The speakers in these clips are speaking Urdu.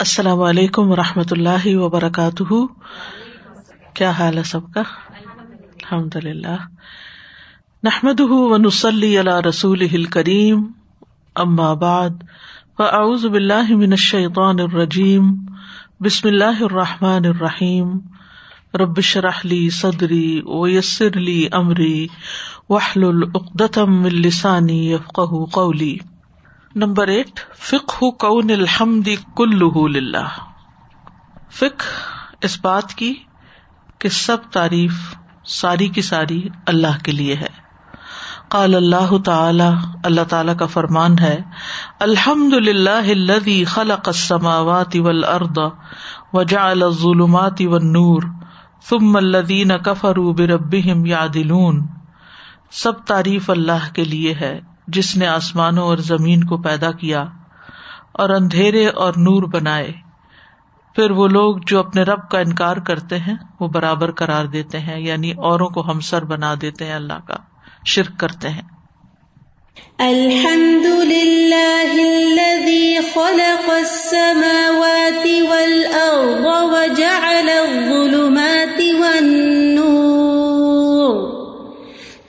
السلام علیکم و رحمۃ اللہ وبرکاتہ۔ کیا حال ہے سب کا؟ الحمد للہ نحمد و نسلی اللہ رسول کریم ام آباد و باللہ من الشیطان الرجیم۔ بسم اللہ الرحمٰن الرحیم۔ ربش رحلی صدری و یسر علی عمری وحل العقدم السانی یفق قولی۔ نمبر ایٹ فک کون الحمد کل فک اس بات کی کہ سب تعریف ساری کی ساری اللہ کے لیے ہے۔ قال اللہ تعالی اللہ تعالی کا فرمان ہے، الحمد للہ خلق السماوات والارض وجعل الظلمات والنور ثم الذین کفروا بربهم یعدلون۔ سب تعریف اللہ کے لیے ہے۔ جس نے آسمانوں اور زمین کو پیدا کیا اور اندھیرے اور نور بنائے۔ پھر وہ لوگ جو اپنے رب کا انکار کرتے ہیں، وہ برابر کرار دیتے ہیں یعنی اوروں کو ہمسر بنا دیتے ہیں، اللہ کا شرک کرتے ہیں۔ الحمد للہ خلق السماوات والارض وجعل الظلمات والنور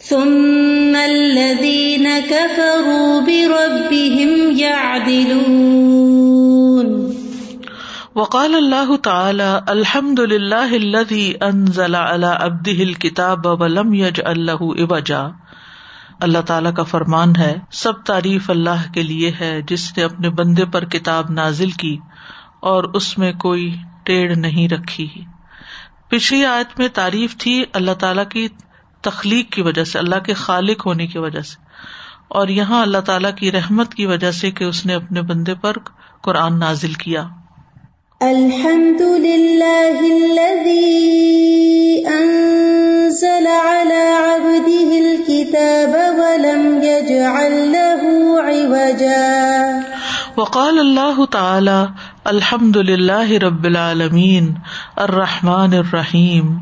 ثم كفروا بربهم يعدلون. وقال الله تعالى الحمد لله الذي انزل على عبده الكتاب ولم يجعل له عوجا. اللہ تعالیٰ کا فرمان ہے، سب تعریف اللہ کے لیے ہے، جس نے اپنے بندے پر کتاب نازل کی اور اس میں کوئی ٹیڑھ نہیں رکھی۔ پچھلی آیت میں تعریف تھی اللہ تعالیٰ کی تخلیق کی وجہ سے، اللہ کے خالق ہونے کی وجہ سے۔ اور یہاں اللہ تعالیٰ کی رحمت کی وجہ سے کہ اس نے اپنے بندے پر قرآن نازل کیا۔ الحمد للہ وقال اللہ تعالی الحمد للہ رب العالمین الرحمٰن الرحیم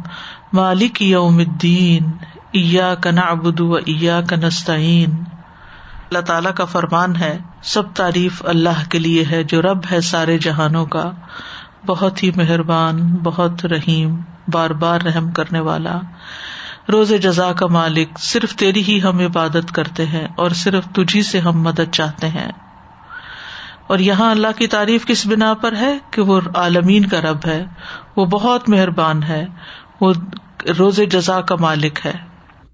مالک یوم الدین ایا کا نعبد و ایا کا نستعین۔ اللہ تعالیٰ کا فرمان ہے، سب تعریف اللہ کے لیے ہے، جو رب ہے سارے جہانوں کا۔ بہت ہی مہربان، بہت رحیم، بار بار رحم کرنے والا۔ روز جزا کا مالک، صرف تیری ہی ہم عبادت کرتے ہیں اور صرف تجھی سے ہم مدد چاہتے ہیں۔ اور یہاں اللہ کی تعریف کس بنا پر ہے کہ وہ عالمین کا رب ہے۔ وہ بہت مہربان ہے۔ وہ روز جزا کا مالک ہے۔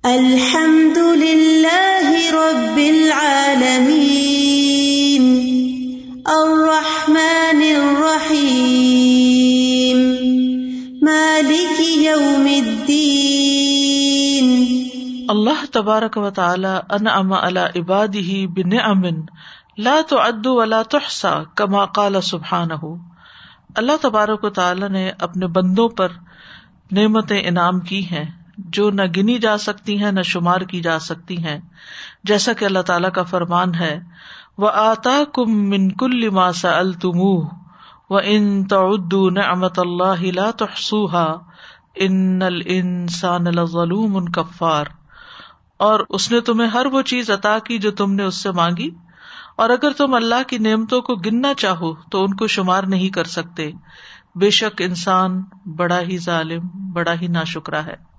الحمد للہ رب العالمین الرحمن الرحیم مالک یوم الدین اللہ تبارک و تعالی انعم علی عباده بنعم لا تعد ولا تحصى كما قال سبحانہ اللہ تبارک و تعالی نے اپنے بندوں پر نعمتیں انعام کی ہیں۔ جو نہ گنی جا سکتی ہیں، نہ شمار کی جا سکتی ہیں۔ جیسا کہ اللہ تعالیٰ کا فرمان ہے وہ آتا کم من کل ماسا التم و ان تعدو نعمت اللہ لا تحسوہا ان الانسان لظلوم کفار اور اس نے تمہیں ہر وہ چیز عطا کی جو تم نے اس سے مانگی۔ اور اگر تم اللہ کی نعمتوں کو گننا چاہو، تو ان کو شمار نہیں کر سکتے۔ بے شک انسان بڑا ہی ظالم، بڑا ہی نا شکرا ہے۔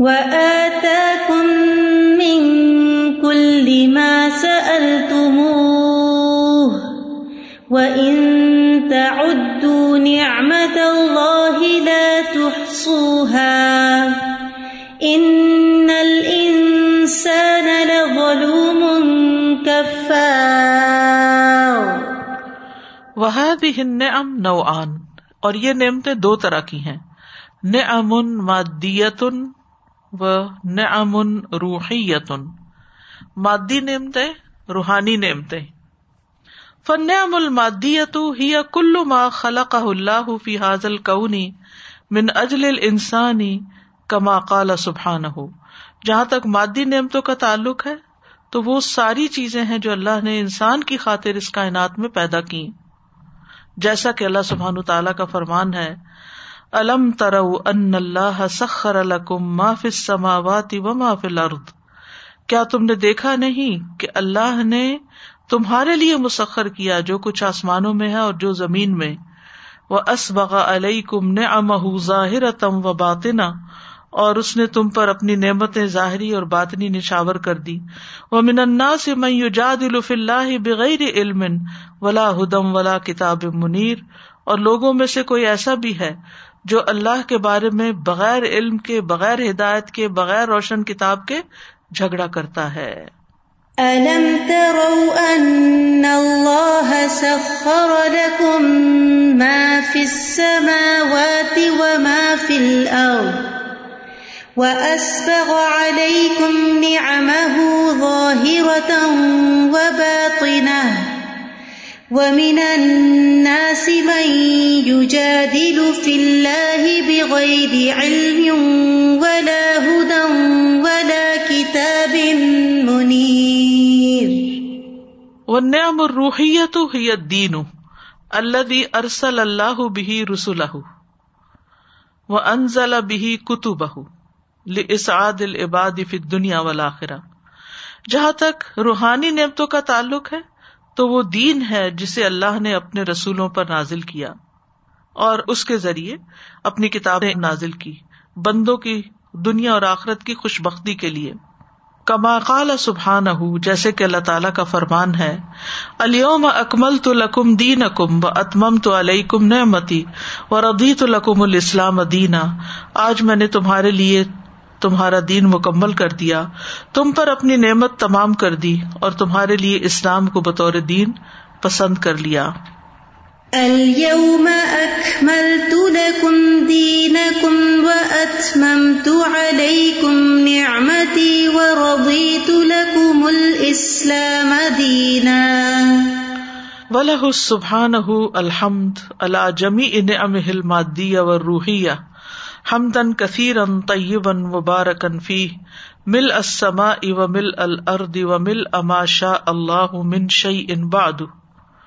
وَآتَاكُم مِّن كُلِّ مَا سَأَلْتُمُوهُ وَإِن تَعُدُّوا نِعْمَةَ اللَّهِ لَا تُحْصُوهَا إِنَّ الْإِنسَانَ لَظَلُومٌ كَفَّارٌ وَهَذِهِ النِّعَمْ نَوْعَانِ اور یہ نعمتیں دو طرح کی ہیں۔ نعم مادیت و نعم روحیت مادی نعمتیں، روحانی نعمتیں۔ فنعم المادیت ہی کل ما خلق اللہ فی حاضل کونی من اجل انسانی کما قال سبحان ہو جہاں تک مادی نعمتوں کا تعلق ہے، تو وہ ساری چیزیں ہیں جو اللہ نے انسان کی خاطر اس کائنات میں پیدا کی جیسا کہ اللہ سبحان تعالیٰ کا فرمان ہے الم ترو ان اللہ سخر الکم ما فی السماوات و ما فی الارض؟ کیا تم نے دیکھا نہیں کہ اللہ نے تمہارے لیے مسخر کیا جو کچھ آسمانوں میں ہے اور جو زمین میں؟ وہ اسبغ علیہ کم نے امہ ظاہر تم و باطنا اور اس نے تم پر اپنی نعمتیں ظاہری اور باطنی نشاور کر دی۔ وہ من الناس من يجادل في الله بغیر علم ولا ہدم ولا کتاب منیر۔ اور لوگوں میں سے کوئی ایسا بھی ہے جو اللہ کے بارے میں بغیر علم کے، بغیر ہدایت کے، بغیر روشن کتاب کے جھگڑا کرتا ہے۔ أَلَمْ تَرَوْا أَنَّ اللَّهَ سَخَّرَ لَكُم مَّا فِي السَّمَاوَاتِ وَمَا فِي الْأَرْضِ وَأَسْبَغَ عَلَيْكُمْ نِعَمَهُ ظَاهِرَةً وَبَاطِنَةً وَمِنَ النَّاسِ مَن يُجَادِلُ فِي اللَّهِ بِغَيْرِ عِلْمٍ وَلَا هُدًى وَلَا كِتَابٍ مُنِيرٍ. والنعم الروحیت ہی الدین الذي ارسل اللہ به رسله وانزل به كتبه لاسعاد العباد فی الدنیا والآخرہ جہاں تک روحانی نعمتوں کا تعلق ہے تو وہ دین ہے جسے اللہ نے اپنے رسولوں پر نازل کیا اور اس کے ذریعے اپنی کتابیں نازل کی بندوں کی دنیا اور آخرت کی خوش بختی کے لیے۔ کما قال سبحان جیسے کہ اللہ تعالیٰ کا فرمان ہے الوم اکمل تو لکم دین اکم و اتمم تو علیہ نعمتی و ردی تو لکم الاسلام دینا۔ آج میں نے تمہارے لیے تمہارا دین مکمل کر دیا تم پر اپنی نعمت تمام کر دی اور تمہارے لیے اسلام کو بطور دین پسند کر لیا۔ اليوم أكملت لكم دينكم وأتممت عليكم نعمتي ورضيت لكم الإسلام دينا۔ وله سبحانه الحمد على جميع نعمه المادية والروحية۔ حمدن کثیرن طیبن مبارکن فی مل السماء و مل الارض و مل اما شاء اللہ من شیء ان بعد۔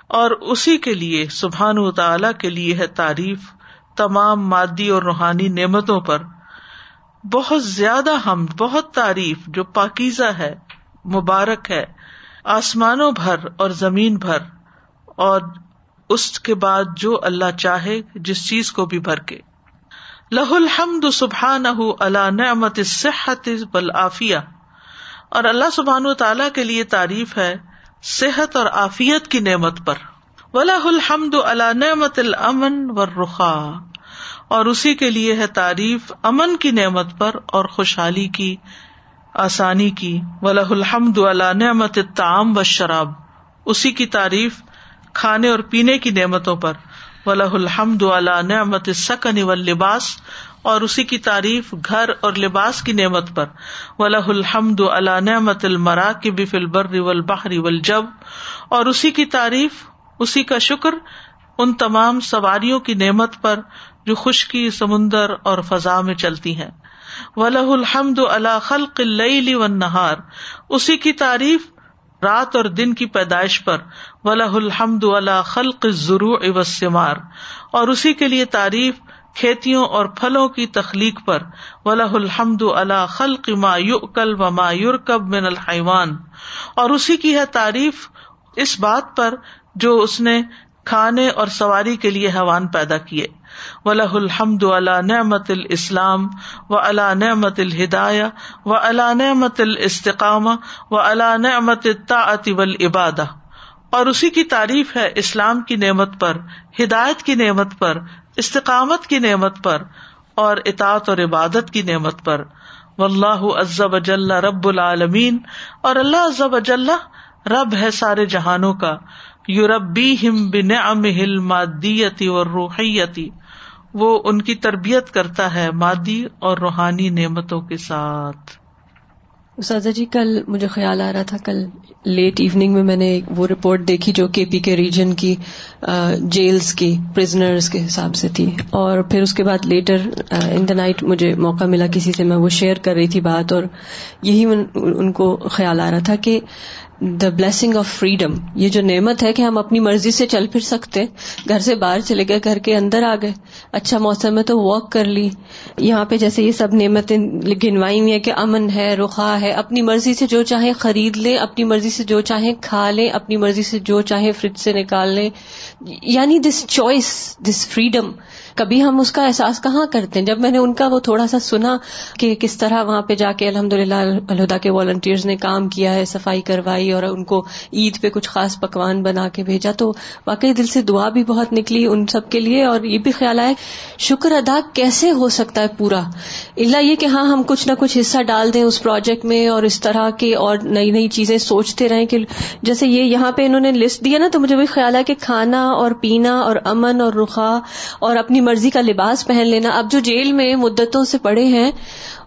اور اسی کے لیے سبحان و تعالی کے لیے ہے تعریف تمام مادی اور روحانی نعمتوں پر۔ بہت زیادہ حمد، بہت تعریف جو پاکیزہ ہے، مبارک ہے، آسمانوں بھر اور زمین بھر۔ اور اس کے بعد جو اللہ چاہے، جس چیز کو بھی بھر کے۔ لہ الحمد سبحان اللہ نعمت صحت بالعافیہ اور اللہ سبحان تعالیٰ کے لیے تعریف ہے صحت اور عافیت کی نعمت پر۔ ولہ الحمد اللہ نعمت الامن و رخا اور اسی کے لیے ہے تعریف امن کی نعمت پر اور خوشحالی کی، آسانی کی۔ ولہ الحمد اللہ نعمت تعام و شراب اسی کی تعریف کھانے اور پینے کی نعمتوں پر۔ ولہ الحمد اللہ نعمت سکن و لباس اور اسی کی تعریف گھر اور لباس کی نعمت پر۔ ولہ الحمد اللہ نعمت المرا کی بفل بر بحری ول جب اور اسی کی تعریف، اسی کا شکر ان تمام سواریوں کی نعمت پر جو خشکی، سمندر اور فضا میں چلتی ہیں۔ ولہ الحمد اللہ خلق و نہار اسی کی تعریف رات اور دن کی پیدائش پر ولہ الحمد اللہ خلق ضرو اوسمار اور اسی کے لیے تعریف کھیتیوں اور پھلوں کی تخلیق پر ولہ الحمد اللہ خلق ما یؤکل و ما یورکب من الحیوان اور اسی کی ہے تعریف اس بات پر جو اس نے کھانے اور سواری کے لیے حیوان پیدا کیے۔ ولہ الحمد اللہ نعمت الاسلام و اللہ نعمت الہدایہ و اللہ نعمت الاستقام و اللہ نعمت الطاعت والعبادہ اور اسی کی تعریف ہے اسلام کی نعمت پر، ہدایت کی نعمت پر، استقامت کی نعمت پر اور اطاعت اور عبادت کی نعمت پر۔ و اللہ عزب اجل رب العالمین اور اللہ عزب اجل رب ہے سارے جہانوں کا۔ یوربی ہم بن ہل مادیتی اور روحیتی وہ ان کی تربیت کرتا ہے مادی اور روحانی نعمتوں کے ساتھ۔ اساتذہ جی کل مجھے خیال آ رہا تھا، کل لیٹ ایوننگ میں میں نے وہ رپورٹ دیکھی جو کے پی کے ریجن کی جیلز کی پرزنرز کے حساب سے تھی۔ اور پھر اس کے بعد لیٹر ان دا نائٹ مجھے موقع ملا کسی سے، میں وہ شیئر کر رہی تھی بات اور یہی ان کو خیال آ رہا تھا کہ دا بلیسنگ آف فریڈم یہ جو نعمت ہے کہ ہم اپنی مرضی سے چل پھر سکتے. گھر سے باہر چلے گئے، گھر کے اندر آ گئے. اچھا موسم ہے تو واک کر لی. یہاں پہ جیسے یہ سب نعمتیں گنوائی ہوئی ہیں کہ امن ہے، رخا ہے. اپنی مرضی سے جو چاہیں خرید لیں، اپنی مرضی سے جو چاہیں کھا لیں، اپنی مرضی سے جو چاہیں فریج سے نکال لیں. یعنی دس چوائس دس فریڈم کبھی ہم اس کا احساس کہاں کرتے ہیں؟ جب میں نے ان کا وہ تھوڑا سا سنا کہ کس طرح وہاں پہ جا کے الحمد للہ الہدا کے والنٹیئرز نے کام کیا ہے، صفائی کروائی اور ان کو عید پہ کچھ خاص پکوان بنا کے بھیجا، تو واقعی دل سے دعا بھی بہت نکلی ان سب کے لیے اور یہ بھی خیال آئے شکر ادا کیسے ہو سکتا ہے پورا؟ اللہ یہ کہ ہاں ہم کچھ نہ کچھ حصہ ڈال دیں اس پروجیکٹ میں اور اس طرح کے اور نئی نئی چیزیں سوچتے رہیں کہ جیسے یہ یہاں پہ انہوں نے لسٹ دیا نا، تو مجھے بھی خیال ہے کہ کھانا اور پینا اور امن اور رخا اور اپنی مرضی کا لباس پہن لینا۔ اب جو جیل میں مدتوں سے پڑے ہیں،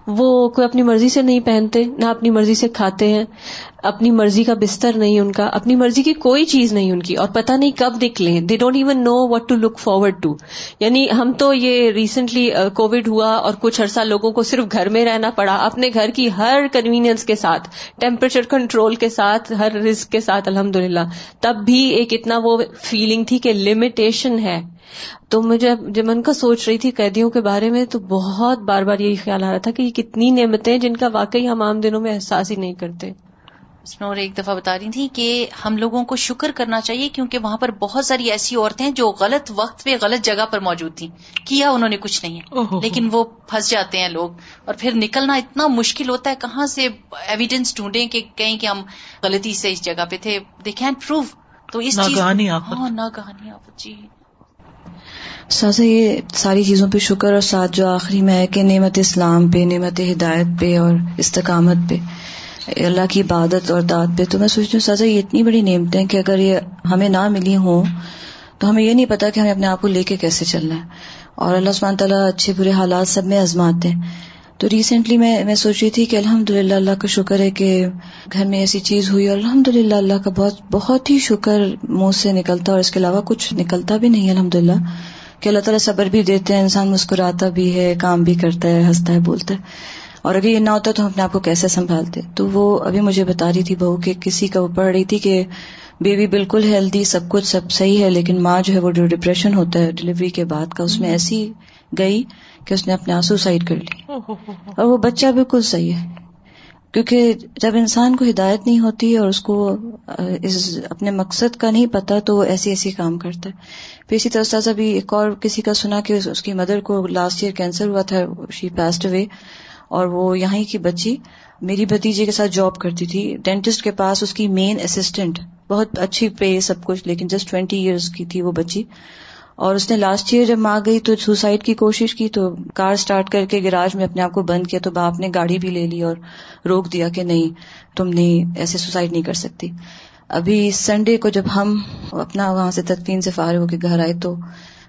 وہ کوئی اپنی مرضی سے نہیں پہنتے، نہ اپنی مرضی سے کھاتے ہیں۔ اپنی مرضی کا بستر نہیں ان کا، اپنی مرضی کی کوئی چیز نہیں ان کی، اور پتہ نہیں کب نکلے they don't even know what to look forward to یعنی ہم تو یہ ریسنٹلی کووڈ uh, ہوا اور کچھ عرصہ لوگوں کو صرف گھر میں رہنا پڑا، اپنے گھر کی ہر کنوینئنس کے ساتھ ٹیمپریچر کنٹرول کے ساتھ، ہر رسک کے ساتھ الحمد للہ تب بھی ایک اتنا وہ فیلنگ تھی کہ لمیٹیشن ہے۔ تو مجھے جب من کا سوچ رہی تھی قیدیوں کے بارے میں، تو بہت بار بار یہی خیال آ رہا تھا کہ یہ کتنی نعمتیں جن کا واقعی ہم عام دنوں میں احساس ہی نہیں کرتے۔ اس میں اور ایک دفعہ بتا رہی تھی کہ ہم لوگوں کو شکر کرنا چاہیے کیونکہ وہاں پر بہت ساری ایسی عورتیں جو غلط وقت پہ غلط جگہ پر موجود تھیں۔ کیا انہوں نے کچھ نہیں ہے۔ لیکن وہ پھنس جاتے ہیں لوگ۔ اور پھر نکلنا اتنا مشکل ہوتا ہے کہاں سے ایویڈینس ڈھونڈیں کہ کہیں کہ ہم غلطی سے اس جگہ پہ تھے۔ دے کین پروو تو اس چیز ہاں نہ کہانی آپ جی۔ سازا یہ ساری چیزوں پہ شکر اور ساتھ جو آخری میں ہے کہ نعمت اسلام پہ نعمت ہدایت پہ اور استقامت پہ۔ اللہ کی عبادت اور داد پہ، تو میں سوچتی ہوں، سازا، یہ اتنی بڑی نعمتیں کہ اگر یہ ہمیں نہ ملی ہوں، تو ہمیں یہ نہیں پتا کہ ہمیں اپنے آپ کو لے کے کیسے چلنا ہے۔ اور اللہ سبحانہ تعالیٰ اچھے برے حالات سب میں آزماتے ہیں۔ تو ریسنٹلی میں میں سوچ رہی تھی کہ الحمد للہ اللہ کا شکر ہے کہ گھر میں ایسی چیز ہوئی اور الحمد للہ اللہ کا بہت بہت ہی شکر منہ سے نکلتا اور اس کے علاوہ کچھ نکلتا بھی نہیں الحمد للہ کہ اللہ تعالیٰ صبر بھی دیتے ہیں، انسان مسکراتا بھی ہے، کام بھی کرتا ہے، ہنستا ہے، بولتا ہے۔ اور اگر یہ نہ ہوتا تو ہم اپنے آپ کو کیسے سنبھالتے؟ تو وہ ابھی مجھے بتا رہی تھی بہو کہ کسی کا وہ پڑھ رہی تھی کہ بیبی بالکل ہیلدی سب کچھ سب صحیح ہے لیکن ماں جو ہے وہ جو ڈپریشن ہوتا ہے ڈلیوری کے بعد کا اس میں ایسی گئی کہ اس نے اپنے آپ سوسائڈ کر لی اور وہ بچہ بالکل صحیح ہے۔ کیونکہ جب انسان کو ہدایت نہیں ہوتی اور اس کو اپنے مقصد کا نہیں پتا تو وہ ایسی ایسی کام کرتا ہے۔ پھر اسی طرح سے ابھی ایک اور کسی کا سنا کہ اس کی مدر کو لاسٹ ایئر کینسر ہوا تھا شی پیسڈ اوے اور وہ یہاں کی بچی میری بھتیجے کے ساتھ جاب کرتی تھی۔ ڈینٹسٹ کے پاس اس کی مین اسسٹنٹ بہت اچھی پے سب کچھ، لیکن جسٹ ٹوینٹی ایئرس کی تھی وہ بچی۔ اور اس نے لاسٹ ایئر جب ماں گئی تو سوسائڈ کی کوشش کی تو کار اسٹارٹ کر کے گراج میں اپنے آپ کو بند کیا تو باپ نے گاڑی بھی لے لی اور روک دیا کہ نہیں، تم نہیں ایسے سوسائڈ نہیں کر سکتی۔ ابھی سنڈے کو جب ہم اپنا وہاں سے تدفین سے فارغ ہو کے گھر آئے تو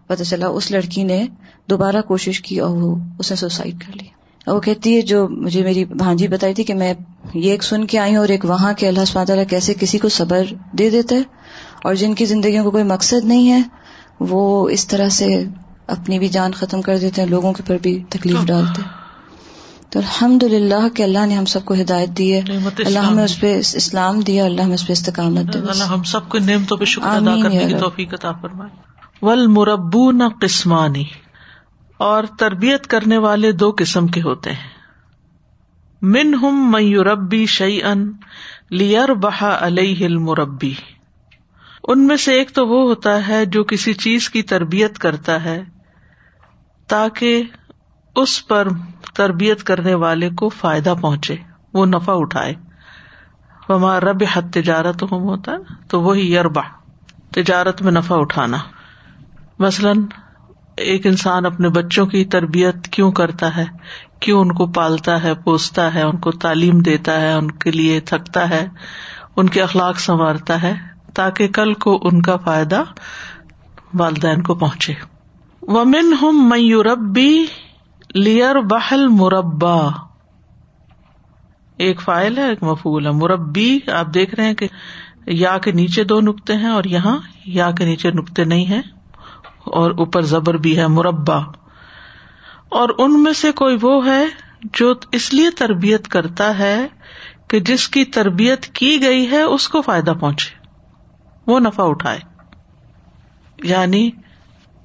پتہ چلا اس لڑکی نے دوبارہ کوشش کی اور وہ اس نے سوسائڈ کر لی۔ وہ کہتی ہے جو مجھے میری بھانجی بتائی تھی کہ میں یہ ایک سن کے آئی ہوں اور ایک وہاں کے اللہ تعالیٰ کیسے کسی کو صبر دے دیتا ہے اور جن کی زندگیوں کو کوئی مقصد نہیں ہے وہ اس طرح سے اپنی بھی جان ختم کر دیتے ہیں لوگوں کے پر بھی تکلیف ڈالتے ہیں۔ تو الحمد للہ کہ اللہ نے ہم سب کو ہدایت دی ہے۔ اللہ ہمیں اس پہ اسلام دیا اللہ ہمیں اس پہ استقامت اللہ ہم سب کو نعمتوں پہ شکر ادا کرنے کی توفیق عطا فرمائے۔ ول مربو نہ قسمانی اور تربیت کرنے والے دو قسم کے ہوتے ہیں۔ من ہم میوربی شعی ان لیئر بہا علیہ مربی ان میں سے ایک تو وہ ہوتا ہے جو کسی چیز کی تربیت کرتا ہے تاکہ اس پر تربیت کرنے والے کو فائدہ پہنچے، وہ نفع اٹھائے۔ ہمارا رب حد تجارت ہم ہوتا، تو وہی یربا تجارت میں نفع اٹھانا۔ مثلاً ایک انسان اپنے بچوں کی تربیت کیوں کرتا ہے؟ کیوں ان کو پالتا ہے، پوستا ہے، ان کو تعلیم دیتا ہے، ان کے لیے تھکتا ہے، ان کے اخلاق سنوارتا ہے تاکہ کل کو ان کا فائدہ والدین کو پہنچے۔ ومن ہم میوربی لیئر بہل مربع ایک فائل ہے، ایک مفول ہے۔ مربی، آپ دیکھ رہے ہیں کہ یا کے نیچے دو نقطے ہیں اور یہاں یا کے نیچے نقطے نہیں ہیں۔ اور اوپر زبر بھی ہے مربع۔ اور ان میں سے کوئی وہ ہے جو اس لیے تربیت کرتا ہے کہ جس کی تربیت کی گئی ہے، اس کو فائدہ پہنچے، وہ نفع اٹھائے۔ یعنی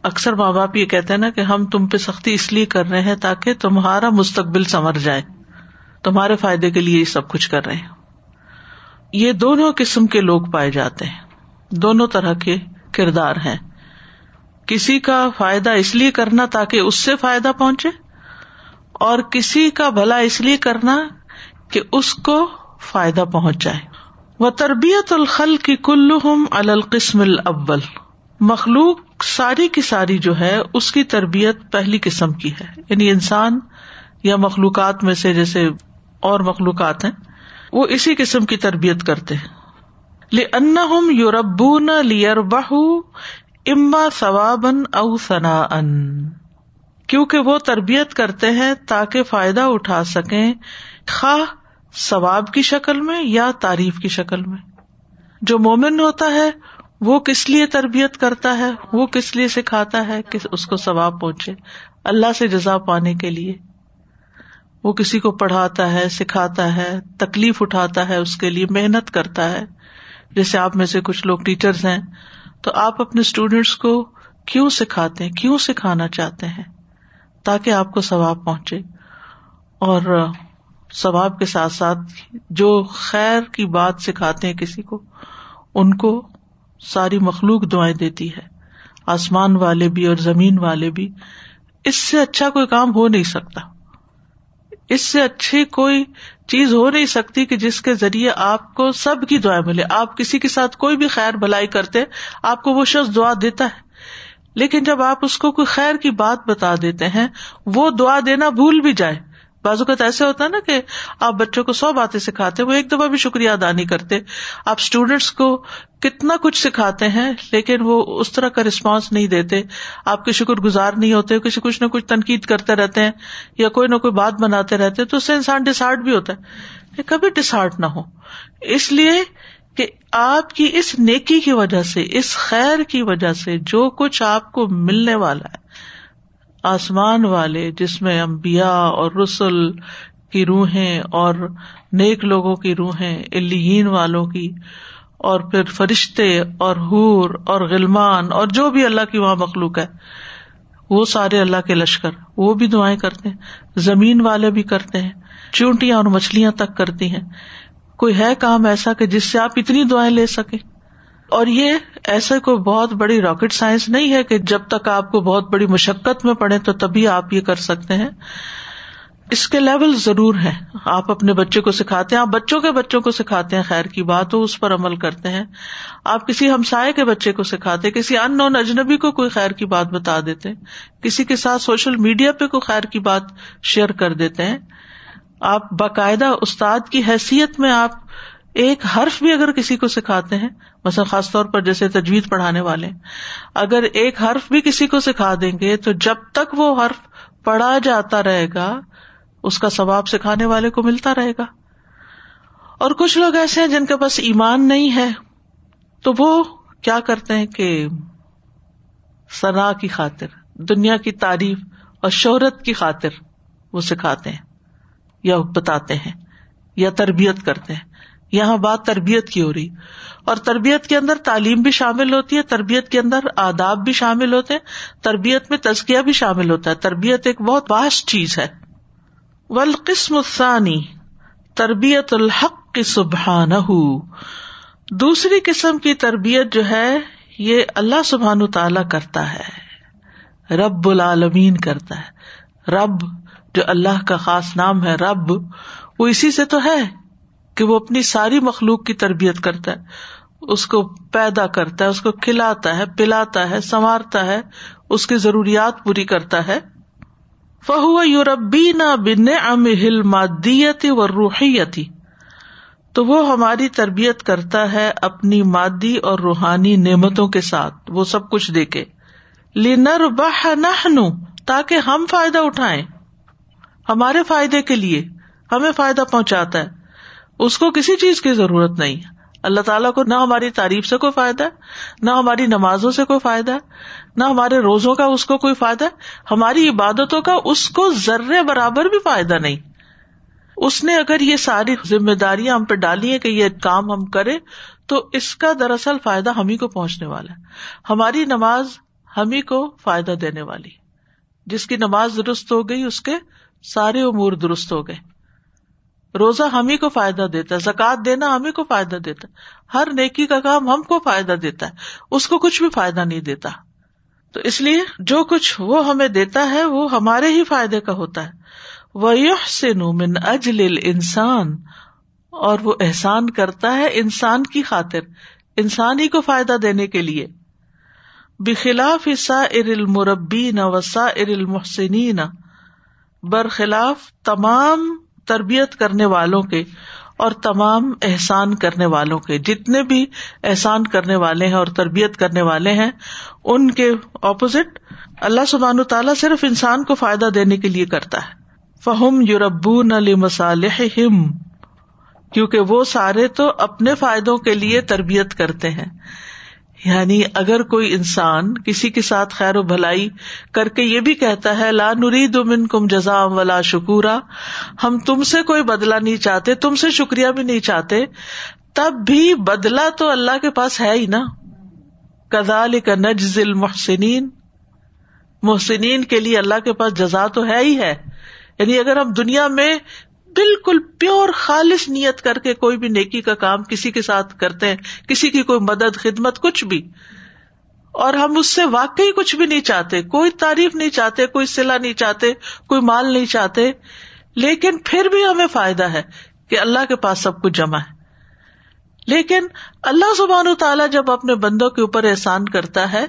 اکثر ماں باپ یہ کہتے ہیں نا کہ ہم تم پہ سختی اس لیے کر رہے ہیں تاکہ تمہارا مستقبل سنور جائے، تمہارے فائدے کے لیے یہ سب کچھ کر رہے ہیں۔ یہ دونوں قسم کے لوگ پائے جاتے ہیں، دونوں طرح کے کردار ہیں۔ کسی کا فائدہ اس لیے کرنا تاکہ اس سے فائدہ پہنچے اور کسی کا بھلا اس لیے کرنا کہ اس کو فائدہ پہنچ جائے۔ وہ تربیت الخل کی کل القسم الاول مخلوق ساری کی ساری جو ہے، اس کی تربیت پہلی قسم کی ہے۔ یعنی انسان یا مخلوقات میں سے جیسے اور مخلوقات ہیں، وہ اسی قسم کی تربیت کرتے ہیں۔ ان یوربون لیربہ اما ثوابن او ثنا ان کیونکہ وہ تربیت کرتے ہیں تاکہ فائدہ اٹھا سکیں خواہ ثواب کی شکل میں یا تعریف کی شکل میں۔ جو مومن ہوتا ہے، وہ کس لیے تربیت کرتا ہے؟ وہ کس لیے سکھاتا ہے کہ اس کو ثواب پہنچے؟ اللہ سے جزا پانے کے لیے۔ وہ کسی کو پڑھاتا ہے، سکھاتا ہے، تکلیف اٹھاتا ہے، اس کے لیے محنت کرتا ہے۔ جیسے آپ میں سے کچھ لوگ ٹیچرس ہیں۔ تو آپ اپنے اسٹوڈینٹس کو کیوں سکھاتے ہیں؟ کیوں سکھانا چاہتے ہیں؟ تاکہ آپ کو ثواب پہنچے اور ثواب کے ساتھ ساتھ جو خیر کی بات سکھاتے ہیں کسی کو، ان کو ساری مخلوق دعائیں دیتی ہے۔ آسمان والے بھی اور زمین والے بھی۔ اس سے اچھا کوئی کام ہو نہیں سکتا۔ اس سے اچھی کوئی چیز ہو نہیں سکتی کہ جس کے ذریعے آپ کو سب کی دعائیں ملے۔ آپ کسی کے ساتھ کوئی بھی خیر بھلائی کرتے، آپ کو وہ شخص دعا دیتا ہے۔ لیکن جب آپ اس کو کوئی خیر کی بات بتا دیتے ہیں، وہ دعا دینا بھول بھی جائے۔ بازو کا ایسے ہوتا ہے نا کہ آپ بچوں کو سو باتیں سکھاتے، وہ ایک دفعہ بھی شکریہ ادا نہیں کرتے۔ آپ اسٹوڈینٹس کو کتنا کچھ سکھاتے ہیں، لیکن وہ اس طرح کا رسپانس نہیں دیتے۔ آپ کے شکر گزار نہیں ہوتے، کسی کچھ نہ کچھ تنقید کرتے رہتے ہیں یا کوئی نہ کوئی بات بناتے رہتے تو اس سے انسان ڈسارٹ بھی ہوتا ہے۔ کہ کبھی ڈسارٹ نہ ہو۔ اس لیے کہ آپ کی اس نیکی کی وجہ سے، اس خیر کی وجہ سے جو کچھ آپ کو ملنے والا ہے آسمان والے جس میں امبیا اور رسول کی روحیں اور نیک لوگوں کی روحیں الین والوں کی اور پھر فرشتے اور حور اور غلمان اور جو بھی اللہ کی وہاں مخلوق ہے، وہ سارے اللہ کے لشکر، وہ بھی دعائیں کرتے ہیں، زمین والے بھی کرتے ہیں، چونٹیاں اور مچھلیاں تک کرتی ہیں۔ کوئی ہے کام ایسا کہ جس سے آپ اتنی دعائیں لے سکیں؟ اور یہ ایسے کوئی بہت بڑی راکٹ سائنس نہیں ہے کہ جب تک آپ کو بہت بڑی مشقت میں پڑے تو تبھی آپ یہ کر سکتے ہیں۔ اس کے لیول ضرور ہے آپ اپنے بچے کو سکھاتے ہیں۔ آپ بچوں کے بچوں کو سکھاتے ہیں۔ خیر کی بات ہو، اس پر عمل کرتے ہیں۔ آپ کسی ہمسائے کے بچے کو سکھاتے کسی ان نون اجنبی کو کوئی خیر کی بات بتا دیتے ہیں۔ کسی کے ساتھ سوشل میڈیا پہ کوئی خیر کی بات شیئر کر دیتے ہیں۔ آپ باقاعدہ استاد کی حیثیت میں آپ ایک حرف بھی اگر کسی کو سکھاتے ہیں، مثلاً خاص طور پر جیسے تجویز پڑھانے والے، اگر ایک حرف بھی کسی کو سکھا دیں گے تو جب تک وہ حرف پڑھا جاتا رہے گا، اس کا ثواب سکھانے والے کو ملتا رہے گا۔ اور کچھ لوگ ایسے ہیں جن کے پاس ایمان نہیں ہے، تو وہ کیا کرتے ہیں کہ سنا کی خاطر، دنیا کی تعریف اور شہرت کی خاطر وہ سکھاتے ہیں یا بتاتے ہیں یا تربیت کرتے ہیں۔ یہاں بات تربیت کی ہو رہی۔ اور تربیت کے اندر تعلیم بھی شامل ہوتی ہے، تربیت کے اندر آداب بھی شامل ہوتے ہیں، تربیت میں تزکیہ بھی شامل ہوتا ہے۔ تربیت ایک بہت واسٹ چیز ہے۔ ولقسم الثانی، تربیت الحق کی سبحان دوسری قسم کی تربیت جو ہے، یہ اللہ سبحان تعالی کرتا ہے۔ رب العالمین کرتا ہے۔ رب جو اللہ کا خاص نام ہے، رب، وہ اسی سے تو ہے۔ کہ وہ اپنی ساری مخلوق کی تربیت کرتا ہے، اس کو پیدا کرتا ہے، اس کو کھلاتا ہے، پلاتا ہے، سنوارتا ہے، اس کی ضروریات پوری کرتا ہے۔ فہو یوربی نہ بن ام ہل مادیتی و روحیتی تو وہ ہماری تربیت کرتا ہے اپنی مادی اور روحانی نعمتوں کے ساتھ، وہ سب کچھ دے کے لینر بہ نہ تاکہ ہم فائدہ اٹھائیں۔ ہمارے فائدے کے لیے ہمیں فائدہ پہنچاتا ہے۔ اس کو کسی چیز کی ضرورت نہیں۔ ہے اللہ تعالیٰ کو نہ ہماری تعریف سے کوئی فائدہ ہے نہ ہماری نمازوں سے کوئی فائدہ ہے نہ ہمارے روزوں کا اس کو کوئی فائدہ ہے ہماری عبادتوں کا اس کو ذرے برابر بھی فائدہ نہیں۔ اس نے اگر یہ ساری ذمہ داریاں ہم پہ ڈالی ہیں کہ یہ کام ہم کریں، تو اس کا دراصل فائدہ ہم ہی کو پہنچنے والا ہے۔ ہماری نماز ہم ہی کو فائدہ دینے والی۔ جس کی نماز درست ہو گئی، اس کے سارے امور درست ہو گئے۔ روزہ ہم ہی کو فائدہ دیتا ہے زکات دینا ہم ہی کو فائدہ دیتا ہے۔ ہر نیکی کا کام ہم کو فائدہ دیتا ہے، اس کو کچھ بھی فائدہ نہیں دیتا۔ تو اس لیے جو کچھ وہ ہمیں دیتا ہے، وہ ہمارے ہی فائدے کا ہوتا ہے۔ وہ سے من اجل انسان اور وہ احسان کرتا ہے انسان کی خاطر، انسان ہی کو فائدہ دینے کے لیے۔ بخلاف سا ار المربی نہ وسا ار المحسنین برخلاف تمام تربیت کرنے والوں کے اور تمام احسان کرنے والوں کے جتنے بھی احسان کرنے والے ہیں اور تربیت کرنے والے ہیں، ان کے اپوزٹ اللہ سبحان تعالیٰ صرف انسان کو فائدہ دینے کے لیے کرتا ہے۔ فہم یوربون علی مسالح کیونکہ وہ سارے تو اپنے فائدوں کے لیے تربیت کرتے ہیں۔ یعنی اگر کوئی انسان کسی کے ساتھ خیر و بھلائی کر کے یہ بھی کہتا ہے، لا نرید من کم جزا ولا شکورا، ہم تم سے کوئی بدلا نہیں چاہتے، تم سے شکریہ بھی نہیں چاہتے، تب بھی بدلا تو اللہ کے پاس ہے ہی نا۔ کزال کا نجز المحسنین، محسنین کے لیے اللہ کے پاس جزا تو ہے ہی ہے۔ یعنی اگر ہم دنیا میں بالکل پیور خالص نیت کر کے کوئی بھی نیکی کا کام کسی کے ساتھ کرتے ہیں، کسی کی کوئی مدد، خدمت، کچھ بھی۔ اور ہم اس سے واقعی کچھ بھی نہیں چاہتے، کوئی تعریف نہیں چاہتے، کوئی سلا نہیں چاہتے، کوئی مال نہیں چاہتے۔ لیکن پھر بھی ہمیں فائدہ ہے کہ اللہ کے پاس سب کچھ جمع ہے۔ لیکن اللہ سبحان و تعالیٰ جب اپنے بندوں کے اوپر احسان کرتا ہے،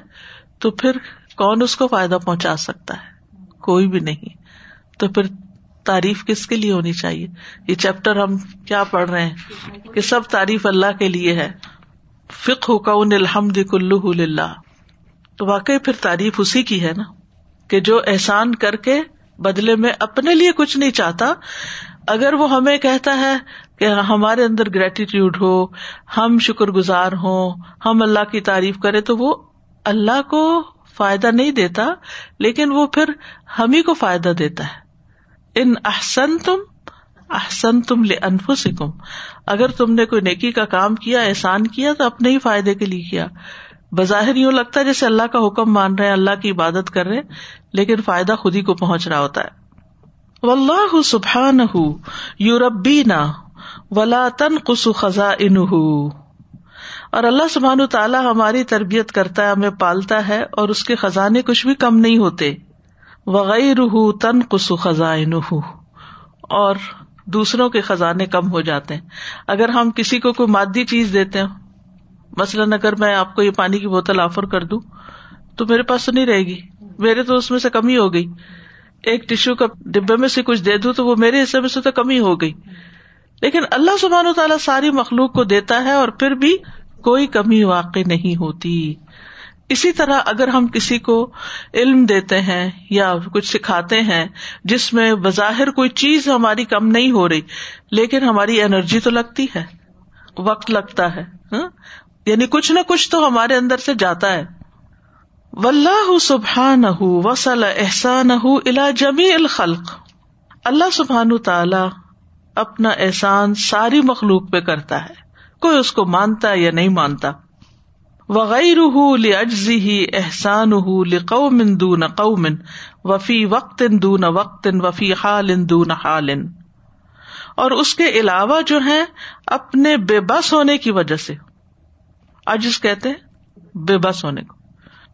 تو پھر کون اس کو فائدہ پہنچا سکتا ہے؟ کوئی بھی نہیں۔ تو پھر تعریف کس کے لیے ہونی چاہیے؟ یہ چیپٹر ہم کیا پڑھ رہے ہیں؟ کہ سب تعریف اللہ کے لیے ہے۔ فک ہو کا الحمد کلو للہ۔ تو واقعی پھر تعریف اسی کی ہے نا؟ کہ جو احسان کر کے بدلے میں اپنے لیے کچھ نہیں چاہتا، اگر وہ ہمیں کہتا ہے کہ ہمارے اندر گریٹیٹیوڈ ہو، ہم شکر گزار ہوں، ہم اللہ کی تعریف کرے تو وہ اللہ کو فائدہ نہیں دیتا، لیکن وہ پھر ہم ہی کو فائدہ دیتا ہے۔ ان احسن تم احسن تم لے انفو سکم اگر تم نے کوئی نیکی کا کام کیا، احسان کیا، تو اپنے ہی فائدے کے لیے کیا۔ بظاہر یوں لگتا ہے جیسے اللہ کا حکم مان رہے اللہ کی عبادت کر رہے لیکن فائدہ خود ہی کو پہنچ رہا ہوتا ہے۔ اللہ سبحان یوربینا ولا تن قسو اور اللہ سبحان تعالیٰ ہماری تربیت کرتا ہے، ہمیں پالتا ہے، اور اس کے خزانے کچھ بھی کم نہیں ہوتے۔ وغیر تن قسو خزائن اور دوسروں کے خزانے کم ہو جاتے ہیں۔ اگر ہم کسی کو کوئی مادی چیز دیتے ہیں، مثلاً اگر میں آپ کو یہ پانی کی بوتل آفر کر دوں، تو میرے پاس تو نہیں رہے گی۔ میرے تو اس میں سے کمی ہو گئی۔ ایک ٹشو کا ڈبے میں سے کچھ دے دوں تو وہ میرے حصے میں سے تو کمی ہو گئی۔ لیکن اللہ سبحان و تعالیٰ ساری مخلوق کو دیتا ہے اور پھر بھی کوئی کمی واقع نہیں ہوتی۔ اسی طرح اگر ہم کسی کو علم دیتے ہیں یا کچھ سکھاتے ہیں جس میں بظاہر کوئی چیز ہماری کم نہیں ہو رہی، لیکن ہماری انرجی تو لگتی ہے، وقت لگتا ہے ہاں؟ یعنی کچھ نہ کچھ تو ہمارے اندر سے جاتا ہے۔ ولہ سبحان وسل احسان الا جمی الخلق۔ اللہ سبحان تعالی اپنا احسان ساری مخلوق پہ کرتا ہے۔ کوئی اس کو مانتا ہے یا نہیں مانتا۔ وغیر اجزی ہی احسان لقوم دون قوم وفی وقت دون وقت وفی حال دون حال اور اس کے علاوہ جو ہے اپنے بے بس ہونے کی وجہ سے عجز کہتے ہیں بے بس ہونے کو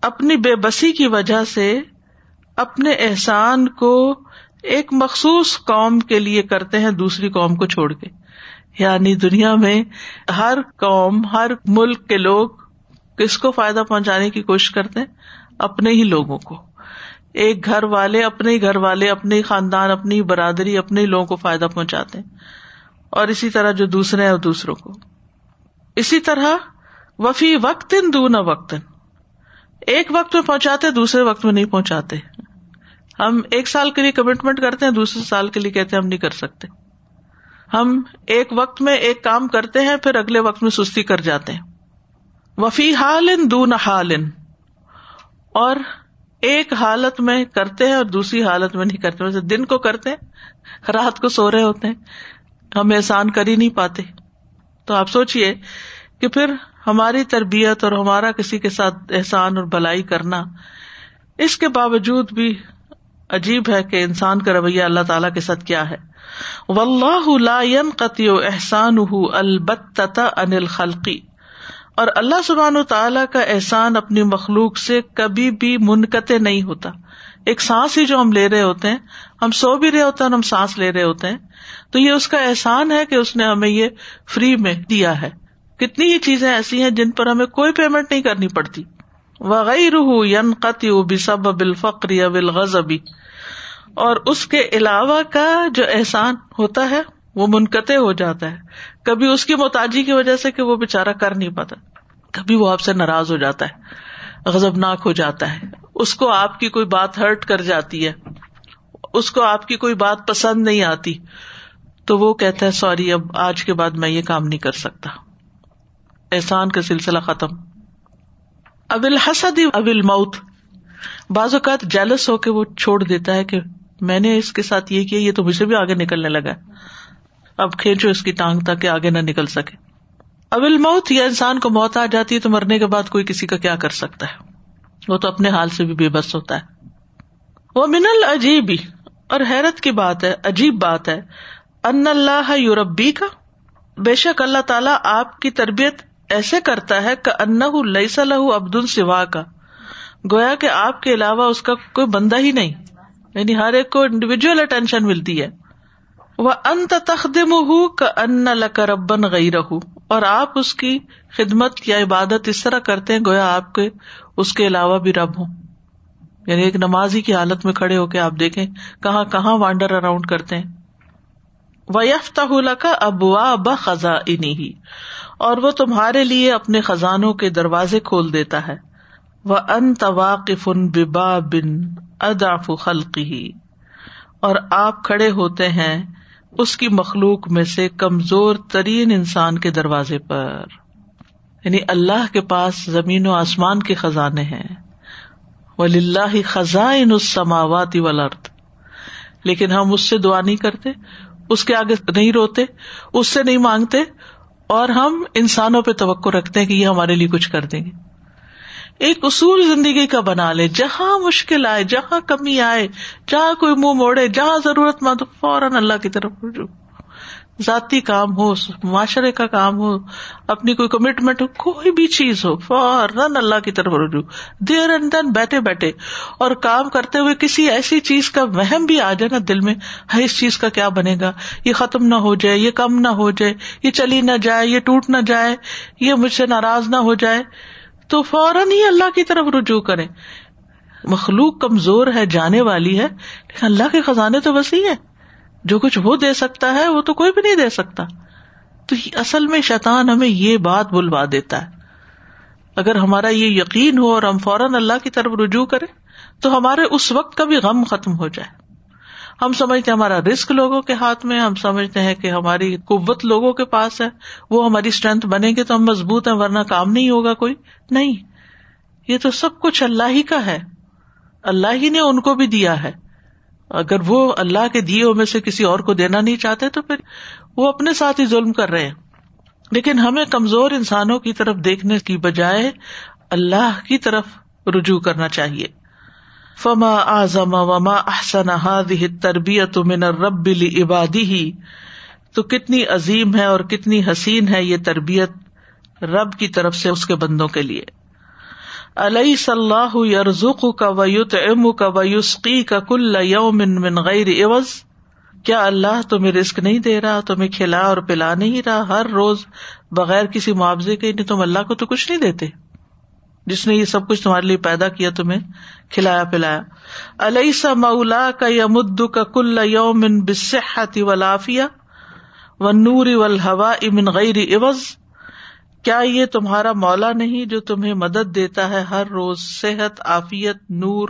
اپنی بے بسی کی وجہ سے اپنے احسان کو ایک مخصوص قوم کے لیے کرتے ہیں دوسری قوم کو چھوڑ کے یعنی دنیا میں ہر قوم ہر ملک کے لوگ کس کو فائدہ پہنچانے کی کوشش کرتے ہیں؟ اپنے ہی لوگوں کو۔ ایک گھر والے اپنے ہی گھر والے، اپنے خاندان، اپنی برادری، اپنے ہی لوگوں کو فائدہ پہنچاتے اور اسی طرح جو دوسرے ہیں دوسروں کو۔ اسی طرح، وفی وقت دون وقت ایک وقت میں پہنچاتے، دوسرے وقت میں نہیں پہنچاتے۔ ہم ایک سال کے لیے کمٹمنٹ کرتے ہیں، دوسرے سال کے لیے کہتے ہیں، ہم نہیں کر سکتے۔ ہم ایک وقت میں ایک کام کرتے ہیں، پھر اگلے وقت میں سستی کر جاتے ہیں۔ وفی حال دون حال اور ایک حالت میں کرتے ہیں اور دوسری حالت میں نہیں کرتے۔ ویسے دن کو کرتے ہیں، رات کو سو رہے ہوتے ہیں۔ ہم احسان کر ہی نہیں پاتے۔ تو آپ سوچیے کہ پھر ہماری تربیت اور ہمارا کسی کے ساتھ احسان اور بلائی کرنا، اس کے باوجود بھی عجیب ہے کہ انسان کا رویہ اللہ تعالیٰ کے ساتھ کیا ہے۔ و اللہ قطع احسان البت انل خلقی اور اللہ سبحان و تعالیٰ کا احسان اپنی مخلوق سے کبھی بھی منقطع نہیں ہوتا۔ ایک سانس ہی جو ہم لے رہے ہوتے ہیں، ہم سو بھی رہے ہوتے ہیں اور ہم سانس لے رہے ہوتے ہیں۔ تو یہ اس کا احسان ہے کہ اس نے ہمیں یہ فری میں دیا ہے۔ کتنی ہی چیزیں ایسی ہیں جن پر ہمیں کوئی پیمنٹ نہیں کرنی پڑتی۔ وغیرہ ین قطع بسب بالفقر یا اور اس کے علاوہ کا جو احسان ہوتا ہے، وہ منقطع ہو جاتا ہے۔ کبھی اس کی محتاجی کی وجہ سے کہ وہ بےچارا کر نہیں پاتا۔ کبھی وہ آپ سے ناراض ہو جاتا ہے غزبناک ہو جاتا ہے۔ اس کو آپ کی کوئی بات ہرٹ کر جاتی ہے، اس کو آپ کی کوئی بات پسند نہیں آتی، تو وہ کہتا ہے سوری اب آج کے بعد میں یہ کام نہیں کر سکتا۔ احسان کا سلسلہ ختم۔ ابل حسد ابل موت بعض اوقات جیلس ہو کے وہ چھوڑ دیتا ہے کہ میں نے اس کے ساتھ یہ کیا، یہ تو مجھے بھی آگے نکلنے لگا اب کھینچو اس کی ٹانگ تاکہ آگے نہ نکل سکے۔ ابل موت یا انسان کو موت آ جاتی ہے تو مرنے کے بعد کوئی کسی کا کیا کر سکتا ہے؟ وہ تو اپنے حال سے بھی بے بس ہوتا ہے۔ وہ من العجیب، اور حیرت کی بات ہے، عجیب بات ہے۔ ان اللہ یوربی کا بے شک اللہ تعالیٰ آپ کی تربیت ایسے کرتا ہے کہ ان لئی لہ عبد السوا کا گویا کہ آپ کے علاوہ اس کا کوئی بندہ ہی نہیں۔ یعنی ہر ایک کو انڈیویجل اٹینشن ملتی ہے۔ وہ انت تخدم ہوں کا ان لکربن گئی رہ اور آپ اس کی خدمت یا عبادت اس طرح کرتے ہیں گویا آپ کے اس کے علاوہ بھی رب ہوں۔ یعنی ایک نمازی کی حالت میں کھڑے ہو کے آپ دیکھیں کہاں کہاں وانڈر اراؤنڈ کرتے ہیں۔ وہ کا ابوا ب خزاں ہی اور وہ تمہارے لیے اپنے خزانوں کے دروازے کھول دیتا ہے۔ وہ ان طواقف ببا بن اداف خلقی اور آپ کھڑے ہوتے ہیں اس کی مخلوق میں سے کمزور ترین انسان کے دروازے پر۔ یعنی اللہ کے پاس زمین و آسمان کے خزانے ہیں۔ ولی اللہ خزائن اس ولرد لیکن ہم اس سے دعا نہیں کرتے، اس کے آگے نہیں روتے، اس سے نہیں مانگتے، اور ہم انسانوں پہ توقع رکھتے ہیں کہ یہ ہمارے لیے کچھ کر دیں گے۔ ایک اصول زندگی کا بنا لے۔ جہاں مشکل آئے، جہاں کمی آئے، جہاں کوئی منہ موڑے، جہاں ضرورت مند فوراً اللہ کی طرف رجوع۔ ذاتی کام ہو، معاشرے کا کام ہو، اپنی کوئی کمٹمنٹ ہو، کوئی بھی چیز ہو، فوراً اللہ کی طرف رجوع۔ دیر اینڈ دین بیٹھے بیٹھے۔ اور کام کرتے ہوئے کسی ایسی چیز کا وہم بھی آ جائے نا دل میں ہاں اس چیز کا کیا بنے گا؟ یہ ختم نہ ہو جائے، یہ کم نہ ہو جائے، یہ چلی نہ جائے، یہ ٹوٹ نہ جائے، یہ مجھ سے ناراض نہ ہو جائے۔ تو فوراً ہی اللہ کی طرف رجوع کرے مخلوق کمزور ہے، جانے والی ہے، لیکن اللہ کے خزانے تو وسیع ہے جو کچھ وہ دے سکتا ہے، وہ تو کوئی بھی نہیں دے سکتا۔ تو اصل میں شیطان ہمیں یہ بات بلوا دیتا ہے۔ اگر ہمارا یہ یقین ہو اور ہم فوراً اللہ کی طرف رجوع کرے تو ہمارے اس وقت کا بھی غم ختم ہو جائے۔ ہم سمجھتے ہیں ہمارا رسک لوگوں کے ہاتھ میں، ہم سمجھتے ہیں کہ ہماری قوت لوگوں کے پاس ہے، وہ ہماری اسٹرینتھ بنے گی تو ہم مضبوط ہیں، ورنہ کام نہیں ہوگا کوئی۔ نہیں، یہ تو سب کچھ اللہ ہی کا ہے۔ اللہ ہی نے ان کو بھی دیا ہے۔ اگر وہ اللہ کے دیے میں سے کسی اور کو دینا نہیں چاہتے تو پھر وہ اپنے ساتھ ہی ظلم کر رہے ہیں۔ لیکن ہمیں کمزور انسانوں کی طرف دیکھنے کی بجائے اللہ کی طرف رجوع کرنا چاہیے۔ فما اعظم وما احسن هذه التربیت من الرب لعباده؟ تو کتنی عظیم ہے اور کتنی حسین ہے یہ تربیت رب کی طرف سے اس کے بندوں کے لیے۔ علیہ صلاح یرزق کا ویت ام کا ویوسقی کا کل یوم من غیر عوض کیا اللہ تمہیں رسک نہیں دے رہا، تمہیں کھلا اور پلا نہیں رہا؟ ہر روز بغیر کسی معاوضے کے نہیں تم اللہ کو تو کچھ نہیں دیتے۔ جس نے یہ سب کچھ تمہارے لیے پیدا کیا تمہیں، کھلایا، پلایا۔ علیہ سا مولا کا ید کا کل یوم بصحت ولافیہ و نور ولحوا امن غیر عوض۔ کیا یہ تمہارا مولا نہیں جو تمہیں مدد دیتا ہے ہر روز صحت، عافیت، نور،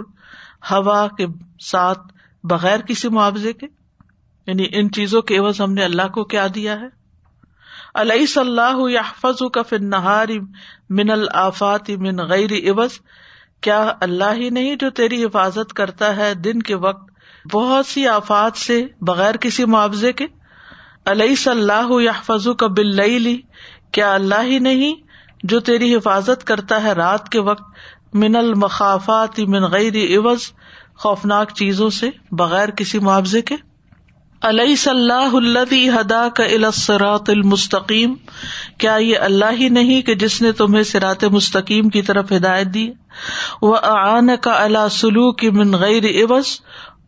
ہوا کے ساتھ بغیر کسی معاوضے کے؟ یعنی ان چیزوں کے عوض ہم نے اللہ کو کیا دیا ہے؟ علیہ صلاح یا کا فن نہاری من الآفات من غیر عوض؟ کیا اللہ ہی نہیں جو تیری حفاظت کرتا ہے دن کے وقت بہت سی آفات سے بغیر کسی معاوضے کے؟ علیہ صلاح یا فضو کا بل کیا اللہ ہی نہیں جو تیری حفاظت کرتا ہے رات کے وقت من المخافات من غیر عوض؟ خوفناک چیزوں سے بغیر کسی معاوضے کے؟ علیہ صلاح اللہ ہدا کا الاسرات المستقیم؟ کیا یہ اللہ ہی نہیں کہ جس نے تمہیں سرات مستقیم کی طرف ہدایت دی؟ وہ آن کا اللہ سلو کی من غیر عوض،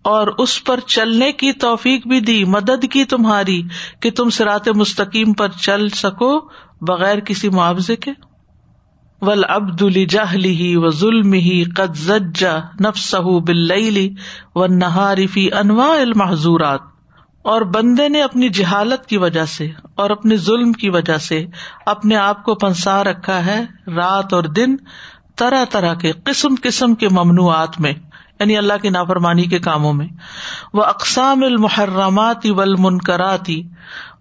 اور اس پر چلنے کی توفیق بھی دی، مدد کی تمہاری کہ تم سرات مستقیم پر چل سکو بغیر کسی معاوضے کے۔ ول ابد الجاہلی ہی و ظلم ہی قد زجا نفس بل و نہاری فی انواع المحضورات اور بندے نے اپنی جہالت کی وجہ سے اور اپنے ظلم کی وجہ سے اپنے آپ کو پنسا رکھا ہے رات اور دن طرح طرح کے قسم قسم کے ممنوعات میں یعنی اللہ کی نافرمانی کے کاموں میں۔ وہ اقسام المحرمات ولمنکراتی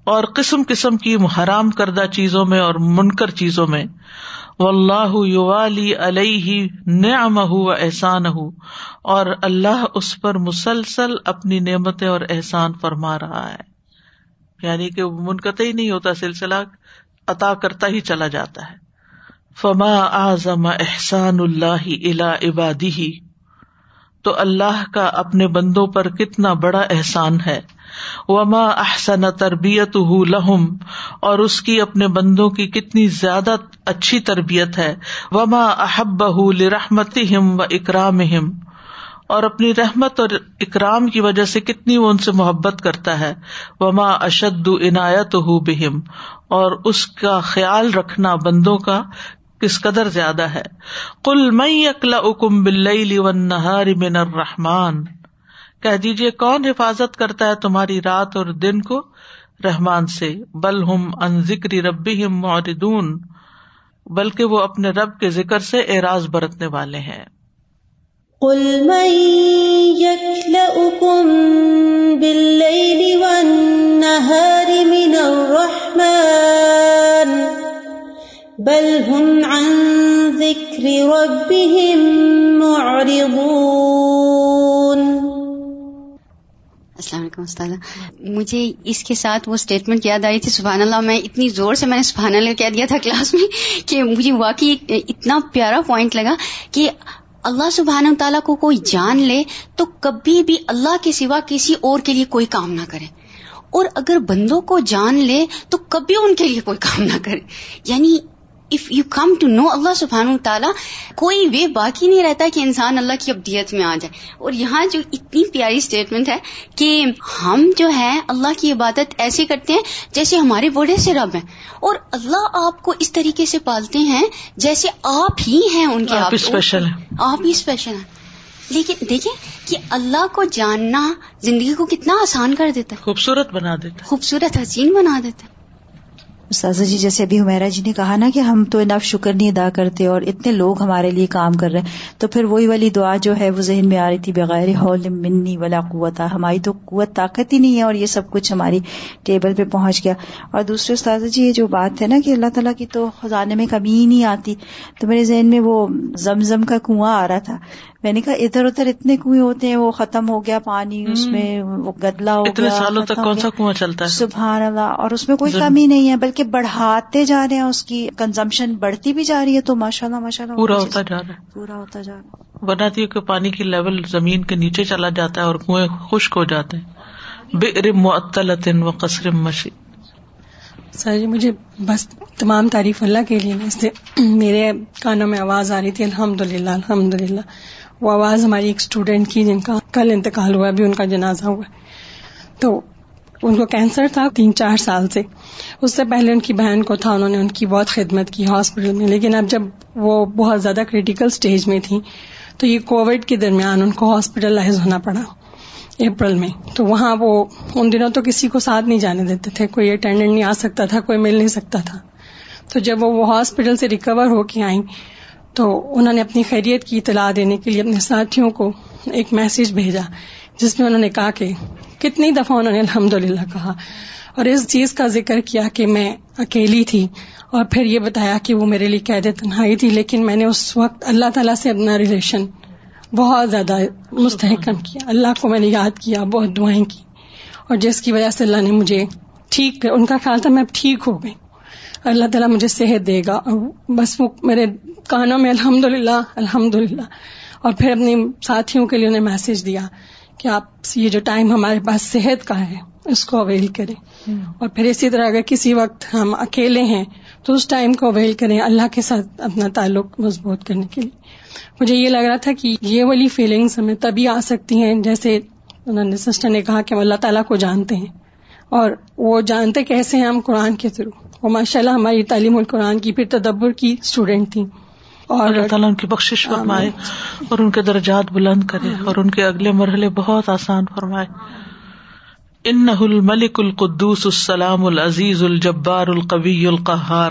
اور قسم قسم کی حرام کردہ چیزوں میں اور منکر چیزوں میں۔ و اللہ یوالی علیہ نعم ہُو احسان ہُو اور اللہ اس پر مسلسل اپنی نعمتیں اور احسان فرما رہا ہے۔ یعنی کہ منقطع ہی نہیں ہوتا، سلسلہ عطا کرتا ہی چلا جاتا ہے۔ فما اعظم احسان اللہ الا عبادی تو اللہ کا اپنے بندوں پر کتنا بڑا احسان ہے۔ وما احسن تربیت لہم اور اس کی اپنے بندوں کی کتنی زیادہ اچھی تربیت ہے۔ وما احب لرحمت و اکرام اور اپنی رحمت اور اکرام کی وجہ سے کتنی وہ ان سے محبت کرتا ہے۔ وما اشد عنایت ہُو بہم اور اس کا خیال رکھنا بندوں کا کس قدر زیادہ ہے۔ کل مئی اکلا اکم بل و نہار من الرحمان کہہ دیجیے کون حفاظت کرتا ہے تمہاری رات اور دن کو؟ رحمان سے، بل ہم ان ذکری ربی ہم موردون بلکہ وہ اپنے رب کے ذکر سے اعراض برتنے والے ہیں۔ بل ہم عن ذکر ربهم معرضون۔ السلام علیکم استاد مجھے اس کے ساتھ وہ اسٹیٹمنٹ یاد آئی تھی، سبحان اللہ، میں اتنی زور سے میں نے سبحان اللہ کہہ دیا تھا کلاس میں کہ مجھے واقعی اتنا پیارا پوائنٹ لگا کہ اللہ سبحان تعالیٰ کو کوئی جان لے تو کبھی بھی اللہ کے سوا کسی اور کے لیے کوئی کام نہ کرے۔ اور اگر بندوں کو جان لے تو کبھی ان کے لیے کوئی کام نہ کرے۔ یعنی if you come to know اللہ سبحان تعالیٰ کوئی وے باقی نہیں رہتا کہ انسان اللہ کی ابدیت میں آ جائے۔ اور یہاں جو اتنی پیاری اسٹیٹمنٹ ہے کہ ہم جو ہے اللہ کی عبادت ایسے کرتے ہیں جیسے ہمارے بڑے سے رب ہیں۔ اور اللہ آپ کو اس طریقے سے پالتے ہیں جیسے آپ ہی ہیں ان کے آپ اسپیشل آپ ہی اسپیشل ہیں۔ لیکن دیکھیں کہ اللہ کو جاننا زندگی کو کتنا آسان کر دیتا ہے۔ خوبصورت بنا دیتا خوبصورت حسین بنا دیتا ہے۔ استاذہ جی جیسے ابھی حمیرا جی نے کہا نا کہ ہم تو انف شکر نہیں ادا کرتے اور اتنے لوگ ہمارے لیے کام کر رہے ہیں۔ تو پھر وہی والی دعا جو ہے، وہ ذہن میں آ رہی تھی، بغیر ہول منی ولا قوت، ہماری تو قوت طاقت ہی نہیں ہے اور یہ سب کچھ ہماری ٹیبل پہ پہنچ گیا۔ اور دوسرے استاذہ جی یہ جو بات ہے نا کہ اللہ تعالیٰ کی تو خزانے میں کمی ہی نہیں آتی۔ تو میرے ذہن میں وہ زمزم کا کنواں آ رہا تھا۔ میں نے کہا ادھر ادھر اتنے کنویں ہوتے ہیں وہ ختم ہو گیا پانی اس میں وہ گدلا ہو گیا سالوں تک کون سا کنواں چلتا ہے؟ سبحان اللہ اور اس میں کوئی کمی نہیں ہے بلکہ بڑھاتے جا رہے ہیں اس کی کنزمپشن بڑھتی بھی جا رہی ہے تو ماشاء اللہ ماشاء اللہ پورا ہوتا جا رہا ہے۔ پورا ہوتا جا رہا ہے۔ بناتی کہ پانی کی لیول زمین کے نیچے چلا جاتا ہے اور کنویں خشک ہو جاتے ہیں۔ بے معطل و قصر مشی سر جی مجھے بس تمام تعریف اللہ کے لیے۔ میرے کانوں میں آواز آ رہی تھی الحمد للہ الحمد للہ وہ آواز ہماری ایک اسٹوڈینٹ کی جن کا کل انتقال ہوا ابھی ان کا جنازہ ہوا تو ان کو کینسر تھا تین چار سال سے۔ اس سے پہلے ان کی بہن کو تھا، انہوں نے ان کی بہت خدمت کی ہاسپٹل میں۔ لیکن اب جب وہ بہت زیادہ کریٹیکل اسٹیج میں تھی تو یہ کووڈ کے درمیان ان کو ہاسپٹلائز ہونا پڑا اپریل میں۔ تو وہاں وہ ان دنوں تو کسی کو ساتھ نہیں جانے دیتے تھے۔ کوئی اٹینڈنٹ نہیں آ سکتا تھا، کوئی مل نہیں سکتا تھا۔ تو جب وہ ہاسپٹل سے ریکور ہو کے آئیں تو انہوں نے اپنی خیریت کی اطلاع دینے کے لیے اپنے ساتھیوں کو ایک میسج بھیجا، جس میں انہوں نے کہا کہ کتنی دفعہ انہوں نے الحمد للہ کہا اور اس چیز کا ذکر کیا کہ میں اکیلی تھی اور پھر یہ بتایا کہ وہ میرے لیے قید تنہائی تھی، لیکن میں نے اس وقت اللہ تعالیٰ سے اپنا ریلیشن بہت زیادہ مستحکم کیا۔ اللہ کو میں نے یاد کیا، بہت دعائیں کی اور جس کی وجہ سے اللہ نے مجھے ٹھیک، ان کا خیال تھا میں اب ٹھیک ہو گئی۔ اللہ تعالیٰ مجھے صحت دے گا۔ اور بس وہ میرے کانوں میں الحمد للہ الحمد للہ اور پھر اپنے ساتھیوں کے لیے انہیں میسج دیا کہ آپ یہ جو ٹائم ہمارے پاس صحت کا ہے، اس کو اویل کریں۔ اور پھر اسی طرح اگر کسی وقت ہم اکیلے ہیں، تو اس ٹائم کو اویل کریں اللہ کے ساتھ اپنا تعلق مضبوط کرنے کے لیے۔ مجھے یہ لگ رہا تھا کہ یہ والی فیلنگس ہمیں تبھی آ سکتی ہیں جیسے انہوں نے سسٹر نے کہا کہ ہم اللہ تعالیٰ کو جانتے ہیں۔ اور وہ جانتے کیسے ہیں ہم قرآن کے تھرو وہ ماشاء اللہ ہماری تعلیم القرآن کی پھر تدبر کی اسٹوڈینٹ تھی اور اللہ تعالیٰ ان کی بخش فرمائے اور ان کے درجات بلند کرے اور ان کے اگلے مرحلے بہت آسان فرمائے۔ ان الملک القدوس السلام العزیز الجبار القوی القہار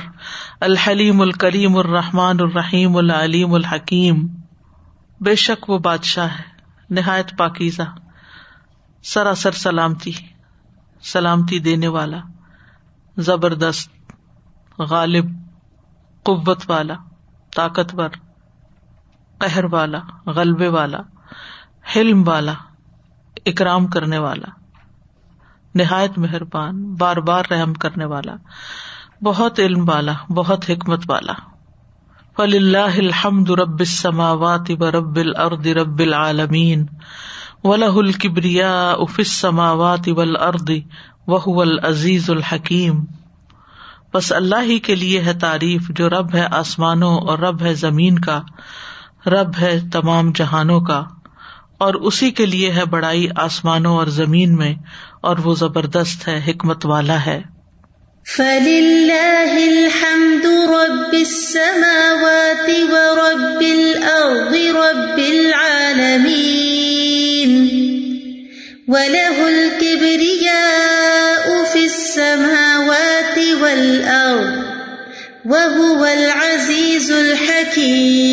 الحلیم الکریم الرحمٰن الرحیم العلیم الحکیم۔ بے شک وہ بادشاہ ہے نہایت پاکیزہ سراسر سلامتی سلامتی دینے والا زبردست۔ غالب، قوت والا، طاقتور، قہر والا، غلبے والا، حلم والا، اکرام کرنے والا، نہایت مہربان، بار بار رحم کرنے والا، بہت علم والا، بہت حکمت والا۔ فل اللہ الحمد رب السماوات و رب الارض رب العالمین ولہ الکبریا اف السماوات والارض وهو العزیز الحکیم بس اللہ ہی کے لیے ہے تعریف، جو رب ہے آسمانوں اور رب ہے زمین کا، رب ہے تمام جہانوں کا، اور اسی کے لیے ہے بڑائی آسمانوں اور زمین میں، اور وہ زبردست ہے، حکمت والا ہے۔ فَلِلَّهِ الْحَمْدُ رَبِّ السَّمَاوَاتِ وَرَبِّ الْأَرْضِ رَبِّ الْعَالَمِينَ وَلَهُ الْكِبْرِيَاءُ فِي السَّمَاوَاتِ وَالْأَرْضِ وَهُوَ الْعَزِيزُ الْحَكِيمُ.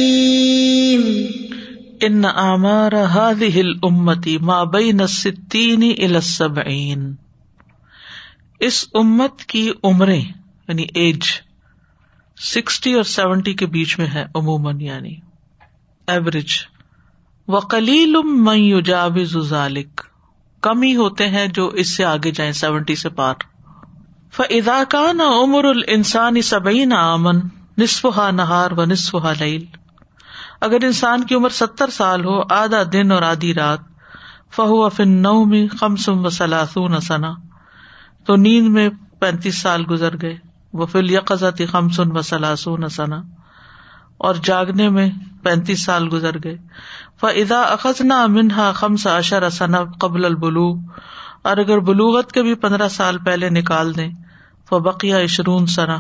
ان آمار هذه الامتی ما بین الستین الى السبعین اس امت کی عمریں یعنی ایج سکسٹی اور سیونٹی کے بیچ میں ہے عموماً یعنی ایوریج وقلیل من یجاوز ذلك کم ہی ہوتے ہیں جو اس سے آگے جائیں، سیونٹی سے پار. فاذا كان عمر الانسان سبعین آمن نصفها نہار و نصفها لیل اگر انسان کی عمر ستر سال ہو، آدھا دن اور آدھی رات فہو افن نو میں خمسم و سلاسون سنا تو نیند میں پینتیس سال گزر گئے۔ وہ فل یقزتی خمسن و سلاسون سنا اور جاگنے میں پینتیس سال گزر گئے۔ فضا اخذنا منہا خمس اشر ثنا قبل البلو اور اگر بلوغت کے بھی پندرہ سال پہلے نکال دیں فبقیہ اشرون سنا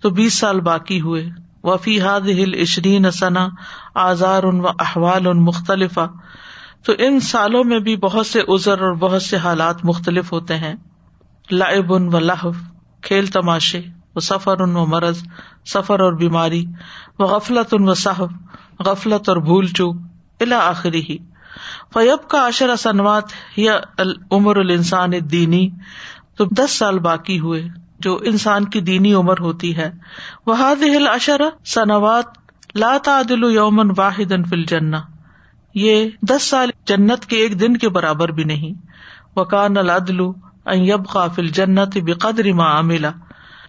تو بیس سال باقی ہوئے۔ وفی حاد ہل عشرین ثنا آزار ان و احوال ان مختلف تو ان سالوں میں بھی بہت سے ازر اور بہت سے حالات مختلف ہوتے ہیں۔ لائب ان و لہو، کھیل تماشے، و سفر ان و مرض، سفر اور بیماری، و غفلت ان و صحب غفلت اور بھول چوک الا آخری ہی فیب کا عشر سنوات یا عمر الانسان دینی تو دس سال باقی ہوئے جو انسان کی دینی عمر ہوتی ہے۔ وہ ہل اشر سنوات لا تعدل یومن واحد فل جنا یہ دس سال جنت کے ایک دن کے برابر بھی نہیں۔ وکان العدل ایب قافل جنت بقدر ما عملہ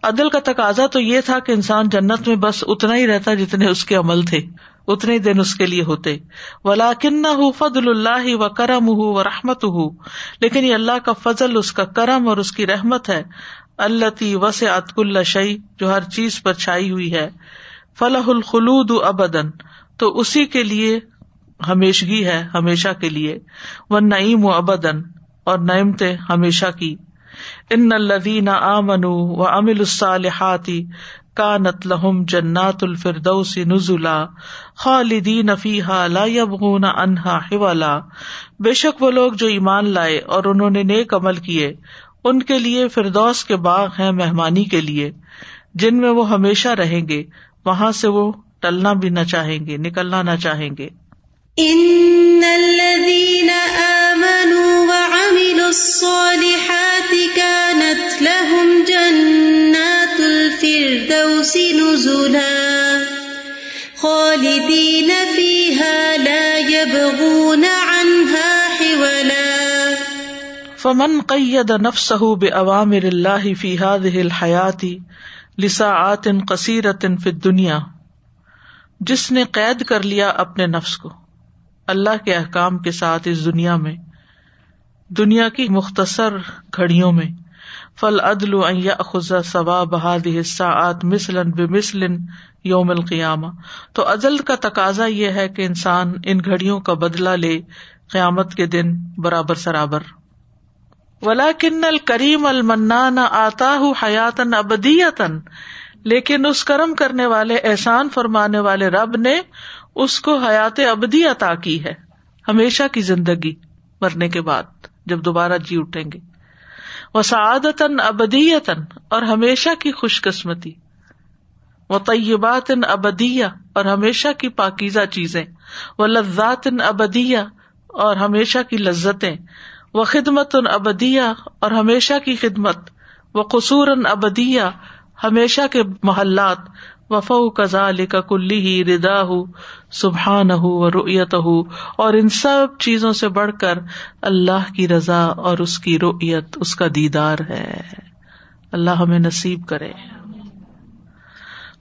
عدل کا تقاضا تو یہ تھا کہ انسان جنت میں بس اتنا ہی رہتا جتنے اس کے عمل تھے۔ اتنے دن اس کے لیے ہوتے۔ ولاکن ہُ فضل اللہ و کرم ہُ و رحمت ہُ لیکن یہ اللہ کا فضل، اس کا کرم اور اس کی رحمت ہے۔ اللہ تی وس اطک اللہ شعی جو ہر چیز پر چھائی ہوئی ہے۔ فلاح الخلود ابدن تو اسی کے لیے ہمیشگی ہے، ہمیشہ کے لیے۔ وہ نعیم و ابدن اور نعمتے ہمیشہ کی۔ ان الدین آ منو و امل الصالحاتی کا نت لہم جنات الفردوس نزلا خالدین فیحا لا یبغون انہا حوالا بے شک وہ لوگ جو ایمان لائے اور انہوں نے نیک عمل کیے، ان کے لیے فردوس کے باغ ہیں مہمانی کے لیے۔ جن میں وہ ہمیشہ رہیں گے، وہاں سے وہ ٹلنا بھی نہ چاہیں گے، نکلنا نہ چاہیں گے۔ الصالحات كانت الفردوس نزلا خالدين فيها لا يبغون عنها حولا. فمن قيد نفسه بأوامر الله في هذه الحياة لساعات قصيرة في الدنيا جس نے قید کر لیا اپنے نفس کو، اللہ کے احکام کے ساتھ اس دنیا میں، دنیا کی مختصر گھڑیوں میں۔ فل عدل خزا ثواب بہاد ساعت مثلاً بے مثلاً یوم القیامہ۔ تو عدل کا تقاضا یہ ہے کہ انسان ان گھڑیوں کا بدلا لے قیامت کے دن برابر سرابر۔ ولا کن الکریم المنان آتا حیاتن ابدیتن لیکن اس کرم کرنے والے، احسان فرمانے والے رب نے اس کو حیات ابدی عطا کی ہے، ہمیشہ کی زندگی مرنے کے بعد، جب دوبارہ جی اٹھیں گے۔ وہ سعادتن ابدیتن اور ہمیشہ کی خوش قسمتی۔ و طیبات ابدیا اور ہمیشہ کی پاکیزہ چیزیں۔ وہ لذات ابدیا اور ہمیشہ کی لذتیں۔ وہ خدمت ان ابدیا اور ہمیشہ کی خدمت۔ وہ قصور ابدیا ہمیشہ کے محلات۔ وفا کزا کا کلی ہی ردا ہُ سبحان ہُ رویت ہُ اور ان سب چیزوں سے بڑھ کر اللہ کی رضا اور اس کی رویت اس کا دیدار ہے۔ اللہ ہمیں نصیب کرے۔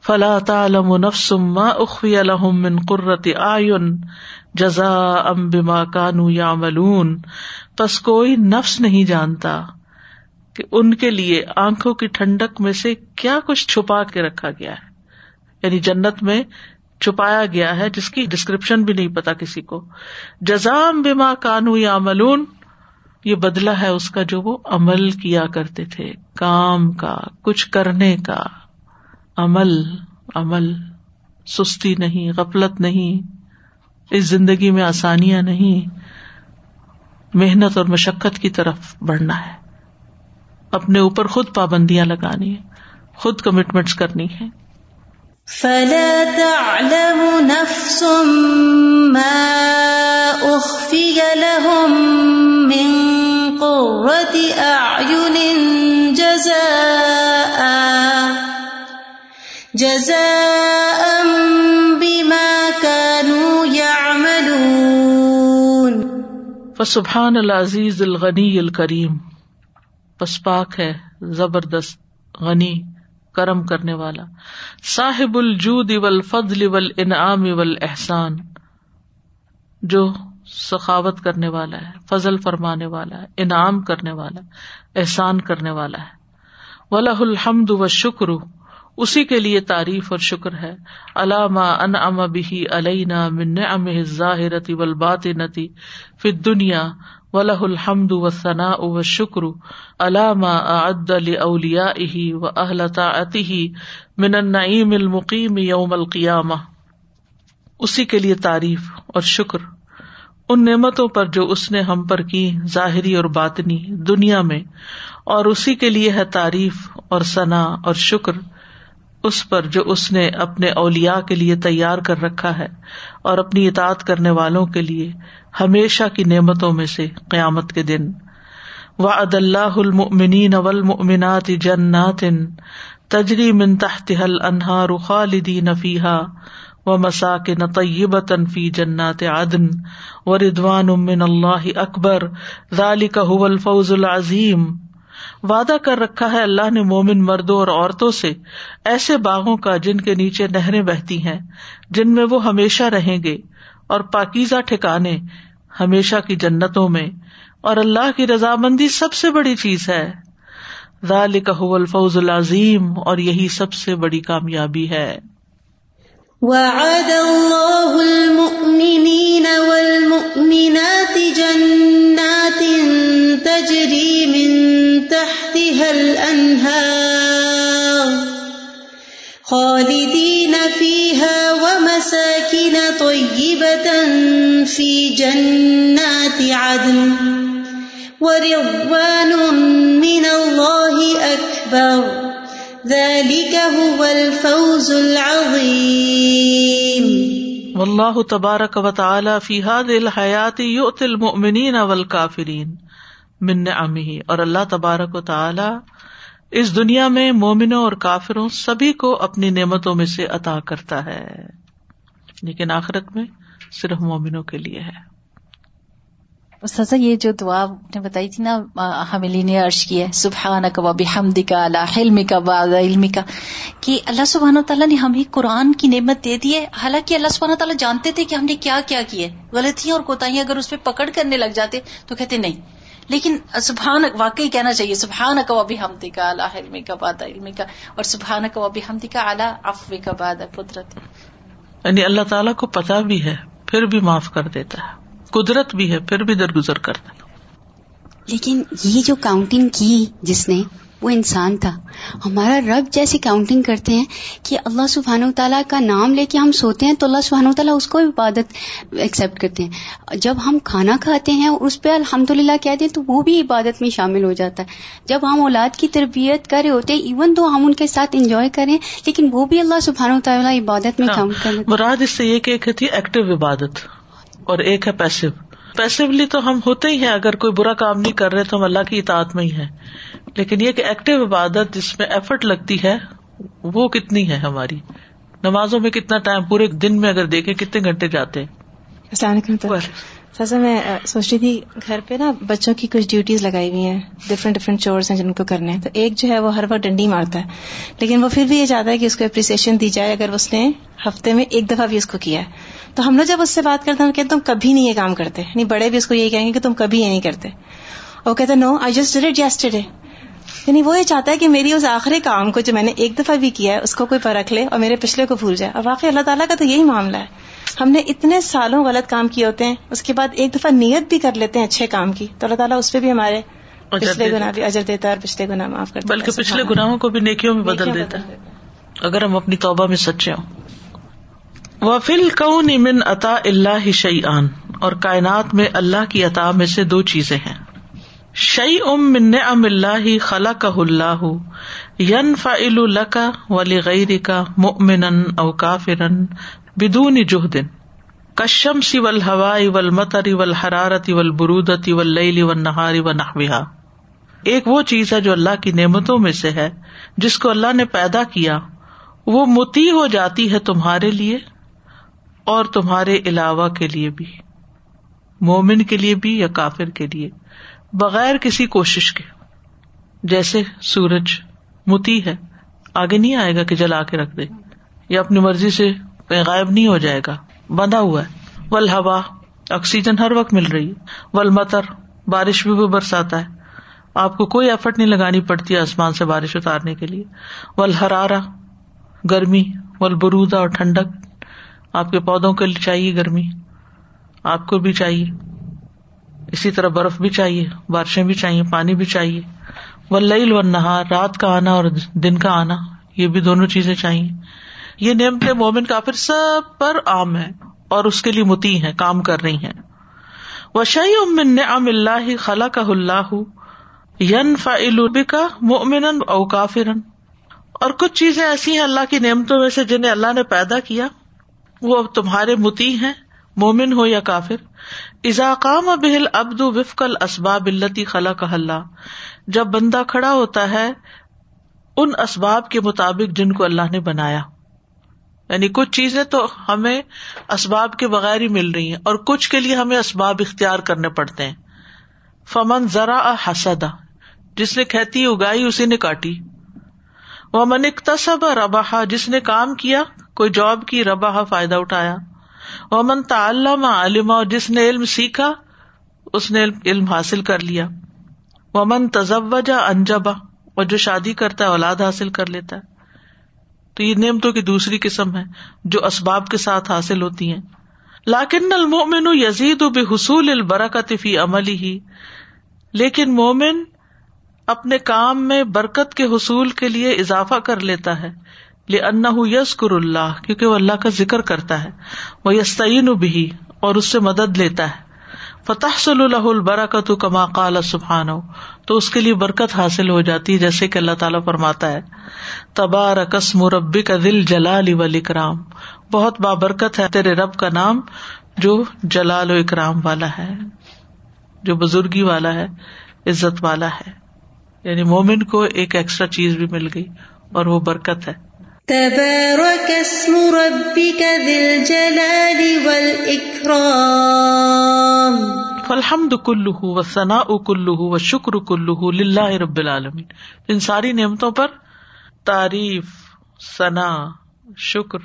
فلا تعلم نفس ما اخفی لهم من قرۃ اعین جزاء بما كانوا يعملون۔ پس کوئی نفس نہیں جانتا کہ ان کے لیے آنکھوں کی ٹھنڈک میں سے کیا کچھ چھپا کے رکھا گیا ہے۔ یعنی جنت میں چھپایا گیا ہے، جس کی ڈسکرپشن بھی نہیں پتا کسی کو۔ جزام بیما کانو یا ملون یہ بدلا ہے اس کا جو وہ عمل کیا کرتے تھے۔ کام کا، کچھ کرنے کا۔ عمل عمل۔ سستی نہیں، غفلت نہیں۔ اس زندگی میں آسانیاں نہیں۔ محنت اور مشقت کی طرف بڑھنا ہے۔ اپنے اوپر خود پابندیاں لگانی ہے خود کمٹمنٹ کرنی ہے فلا تعلم نفس ما أخفي لهم من قرة أعين جزاء جزاء بما كانوا يعملون. فسبحان العزیز الغنی الکریم، پس پاک ہے، زبردست غنی۔ کرم کرنے والا۔ صاحب الجود والفضل والانعام والاحسان جو سخاوت کرنے والا ہے، فضل فرمانے والا ہے، انعام کرنے والا احسان کرنے والا ہے۔ ولہ الحمد و شکر اسی کے لیے تعریف اور شکر ہے۔ علامہ ان ام بھی علینا من نعم ظاہرت والباطنتی فی دنیا ولہ الحمد و ثنا و شکر علامہ اعد اولیا و اہلتا من النعیم المقیم یوم القیامہ اسی کے لیے تعریف اور شکر ان نعمتوں پر جو اس نے ہم پر کی ظاہری اور باطنی دنیا میں اور اسی کے لیے ہے تعریف اور ثنا اور شکر اس پر جو اس نے اپنے اولیا کے لیے تیار کر رکھا ہے اور اپنی اطاعت کرنے والوں کے لیے ہمیشہ کی نعمتوں میں سے قیامت کے دن۔ وعد اللہ المؤمنین والمؤمنات جنات تجری من تحتها الانہار خالدین فیہا ومساکن طیبتا فی جنات عدن وردوان من اللہ اکبر۔ ذالک هو الفوز العظیم۔ وعدہ کر رکھا ہے اللہ نے مومن مردوں اور عورتوں سے ایسے باغوں کا جن کے نیچے نہریں بہتی ہیں، جن میں وہ ہمیشہ رہیں گے اور پاکیزہ ٹھکانے ہمیشہ کی جنتوں میں، اور اللہ کی رضامندی سب سے بڑی چیز ہے۔ ذالک هو الفوز العظیم اور یہی سب سے بڑی کامیابی ہے۔ وعد اللہ المؤمنین والمؤمنات جنات تجری تحتها الانہار خالدین فیها ومساکن طیبتا فی جنات عدن ورضوان من اللہ اکبر ذلك هو الفوز العظیم واللہ تبارک و تعالی فی هذه الحیات یؤتی المؤمنین والکافرین من نعمه اور اللہ تبارک و تعالی اس دنیا میں مومنوں اور کافروں سبھی کو اپنی نعمتوں میں سے عطا کرتا ہے۔ لیکن آخرت میں صرف مومنوں کے لیے ہے۔ سزا یہ جو دعا نے بتائی تھی نا حملی نے عرش کی ہے سبحان کا وبی حمد کا اللہ علم کا بعد علم کا کہ اللہ سبحانہ تعالیٰ نے ہمیں قرآن کی نعمت دے دی ہے۔ حالانکہ اللہ سبحانہ تعالیٰ جانتے تھے کہ ہم نے کیا کیا کی ہے۔ غلطیاں اور کوتاہیاں اگر اس پہ پکڑ کرنے لگ جاتے تو کہتے نہیں۔ لیکن سبحان واقعی کہنا چاہیے سبحان وبی حمد کا اللہ علم کا بعد علم کا اور سبحان وبی حمد کا اعلیٰ افو کا بعد قدرت۔ یعنی اللہ تعالیٰ کو پتا بھی ہے پھر بھی معاف کر دیتا ہے۔ قدرت بھی ہے پھر بھی درگزر کرتا لیکن یہ جو کاؤنٹنگ کی جس نے وہ انسان تھا۔ ہمارا رب جیسی کاؤنٹنگ کرتے ہیں کہ اللہ سبحانہ تعالیٰ کا نام لے کے ہم سوتے ہیں تو اللہ سبحانہ تعالیٰ اس کو عبادت ایکسپٹ کرتے ہیں۔ جب ہم کھانا کھاتے ہیں اور اس پہ الحمد للہ کہتے ہیں تو وہ بھی عبادت میں شامل ہو جاتا ہے۔ جب ہم اولاد کی تربیت کر رہے ہوتے ہیں ایون تو ہم ان کے ساتھ انجوائے کریں لیکن وہ بھی اللہ سبحانہ تعالیٰ عبادت میں کام ہاں، مراد اس سے یہ کہ ایک ایکٹیو عبادت اور ایک ہے پیسو پیسولی تو ہم ہوتے ہی ہیں اگر کوئی برا کام نہیں کر رہے تو ہم اللہ کی اطاعت میں ہی ہیں۔ لیکن یہ کہ ایکٹیو عبادت جس میں ایفرٹ لگتی ہے وہ کتنی ہے ہماری۔ نمازوں میں کتنا ٹائم پورے دن میں اگر دیکھیں کتنے گھنٹے جاتے السلام علیکم سر میں سوچ رہی تھی گھر پہ نا بچوں کی کچھ ڈیوٹیز لگائی ہوئی ہیں ڈفرینٹ ڈفرینٹ چورس ہیں جن کو کرنے تو ایک جو ہے وہ ہر وقت ڈنڈی مارتا ہے لیکن وہ پھر بھی یہ چاہتا ہے کہ اس کو اپریسیشن دی جائے۔ اگر اس نے ہفتے میں ایک دفعہ بھی اس کو کیا ہے تو ہم لوگ جب اس سے بات کرتے ہیں تم کبھی نہیں یہ کام کرتے۔ یعنی بڑے بھی اس کو یہی کہیں گے کہ تم کبھی یہ نہیں کرتے۔ اور کہتے no I just did it day یعنی وہ یہ چاہتا ہے کہ میری اس آخری کام کو جو میں نے ایک دفعہ بھی کیا ہے اس کو کوئی پرکھ لے اور میرے پچھلے کو بھول جائے۔ اور واقعی اللہ تعالیٰ کا تو یہی معاملہ ہے۔ ہم نے اتنے سالوں غلط کام کیے ہوتے ہیں اس کے بعد ایک دفعہ نیت بھی کر لیتے ہیں اچھے کام کی۔ تو اللہ تعالیٰ اس پہ بھی ہمارے پچھلے گنا بھی اجر دیتا ہے اور پچھلے گنا معاف کرتا بلکہ پچھلے گناہوں کو بھی نیکیوں میں بدل دیتا ہے۔ اگر ہم اپنی توبہ میں سچے ہوں۔ وفیل کون امن عطا اللہ شعی آن اور کائنات میں اللہ کی عطا میں سے دو چیزیں ہیں۔ شعی ام من ام اللہ خلا کا اللہ ین فعل القا ولی غیر کا ممن او کافرن بدون جہدن کشم سی ول ہوائی ول متری ول حرارتی ول برودتی ول لئی و نہاری و نحویہ ایک وہ چیز ہے جو اللہ کی نعمتوں میں سے ہے، جس کو اللہ نے پیدا کیا۔ وہ متی ہو جاتی ہے تمہارے لیے اور تمہارے علاوہ کے لیے بھی، مومن کے لیے بھی یا کافر کے لیے، بغیر کسی کوشش کے۔ جیسے سورج متی ہے، آگے نہیں آئے گا کہ جلا کے رکھ دے، یا اپنی مرضی سے غائب نہیں ہو جائے گا، بندھا ہوا ہے۔ ول ہوا آکسیجن ہر وقت مل رہی ہے۔ ول متر بارش بھی برساتا ہے۔ آپ کو کوئی ایفرٹ نہیں لگانی پڑتی آسمان سے بارش اتارنے کے لیے۔ ول ہرارا گرمی ول برودا اور ٹھنڈک۔ آپ کے پودوں کے لیے چاہیے گرمی، آپ کو بھی چاہیے۔ اسی طرح برف بھی چاہیے، بارشیں بھی چاہیے، پانی بھی چاہیے۔ وہ لئی و نہار رات کا آنا اور دن کا آنا، یہ بھی دونوں چیزیں چاہیے۔ یہ نعمت مومن کا سب پر عام ہے اور اس کے لیے متی ہے کام کر رہی ہیں۔ وہ امن ام اللہ خلا کا اللہ ین فا کا مومن او کافرن اور کچھ چیزیں ایسی ہیں اللہ کی نعمتوں میں سے جنہیں اللہ نے پیدا کیا۔ وہ اب تمہارے متی ہیں، مومن ہو یا کافر؟ ازاقام بہل ابد وفقل اسباب التی خلا کا اللہ، جب بندہ کھڑا ہوتا ہے ان اسباب کے مطابق جن کو اللہ نے بنایا۔ یعنی کچھ چیزیں تو ہمیں اسباب کے بغیر ہی مل رہی ہیں اور کچھ کے لیے ہمیں اسباب اختیار کرنے پڑتے ہیں۔ فمن ذرا حسدا، جس نے کھیتی اگائی، اسی نے کاٹی۔ وہ من اقتصب ربا جس نے کام کیا کوئی جاب کی ربا فائدہ اٹھایا۔ وہ تعلم علما اور جس نے علم سیکھا، اس نے علم حاصل کر لیا۔ وہ من تزوجا انجبا اور جو شادی کرتا ہے، اولاد حاصل کر لیتا ہے۔ تو یہ نعمتوں کی دوسری قسم ہے، جو اسباب کے ساتھ حاصل ہوتی ہیں۔ لاکن المومن یزید بے حصول البرکت فی عمل ہی لیکن مومن اپنے کام میں برکت کے حصول کے لیے اضافہ کر لیتا ہے۔ ان یسکر اللہ کیونکہ وہ اللہ کا ذکر کرتا ہے۔ وہ یستعین بھی اور اس سے مدد لیتا ہے۔ فتح صلی اللہ البرکت کما قال سبحان ہو تو اس کے لیے برکت حاصل ہو جاتی ہے، جیسے کہ اللہ تعالیٰ فرماتا ہے۔ تبار قسم ربی کا دل جلال و اکرام بہت بابرکت ہے تیرے رب کا نام، جو جلال و اکرام والا ہے، جو بزرگی والا ہے، عزت والا ہے۔ یعنی مومن کو ایک ایکسٹرا چیز بھی مل گئی، اور وہ برکت ہے۔ تبارك اسم ربك ذي الجلال والإكرام. فلحمد کلو و ثنا کلو و شکر رب العالمین ان ساری نعمتوں پر تعریف ثنا شکر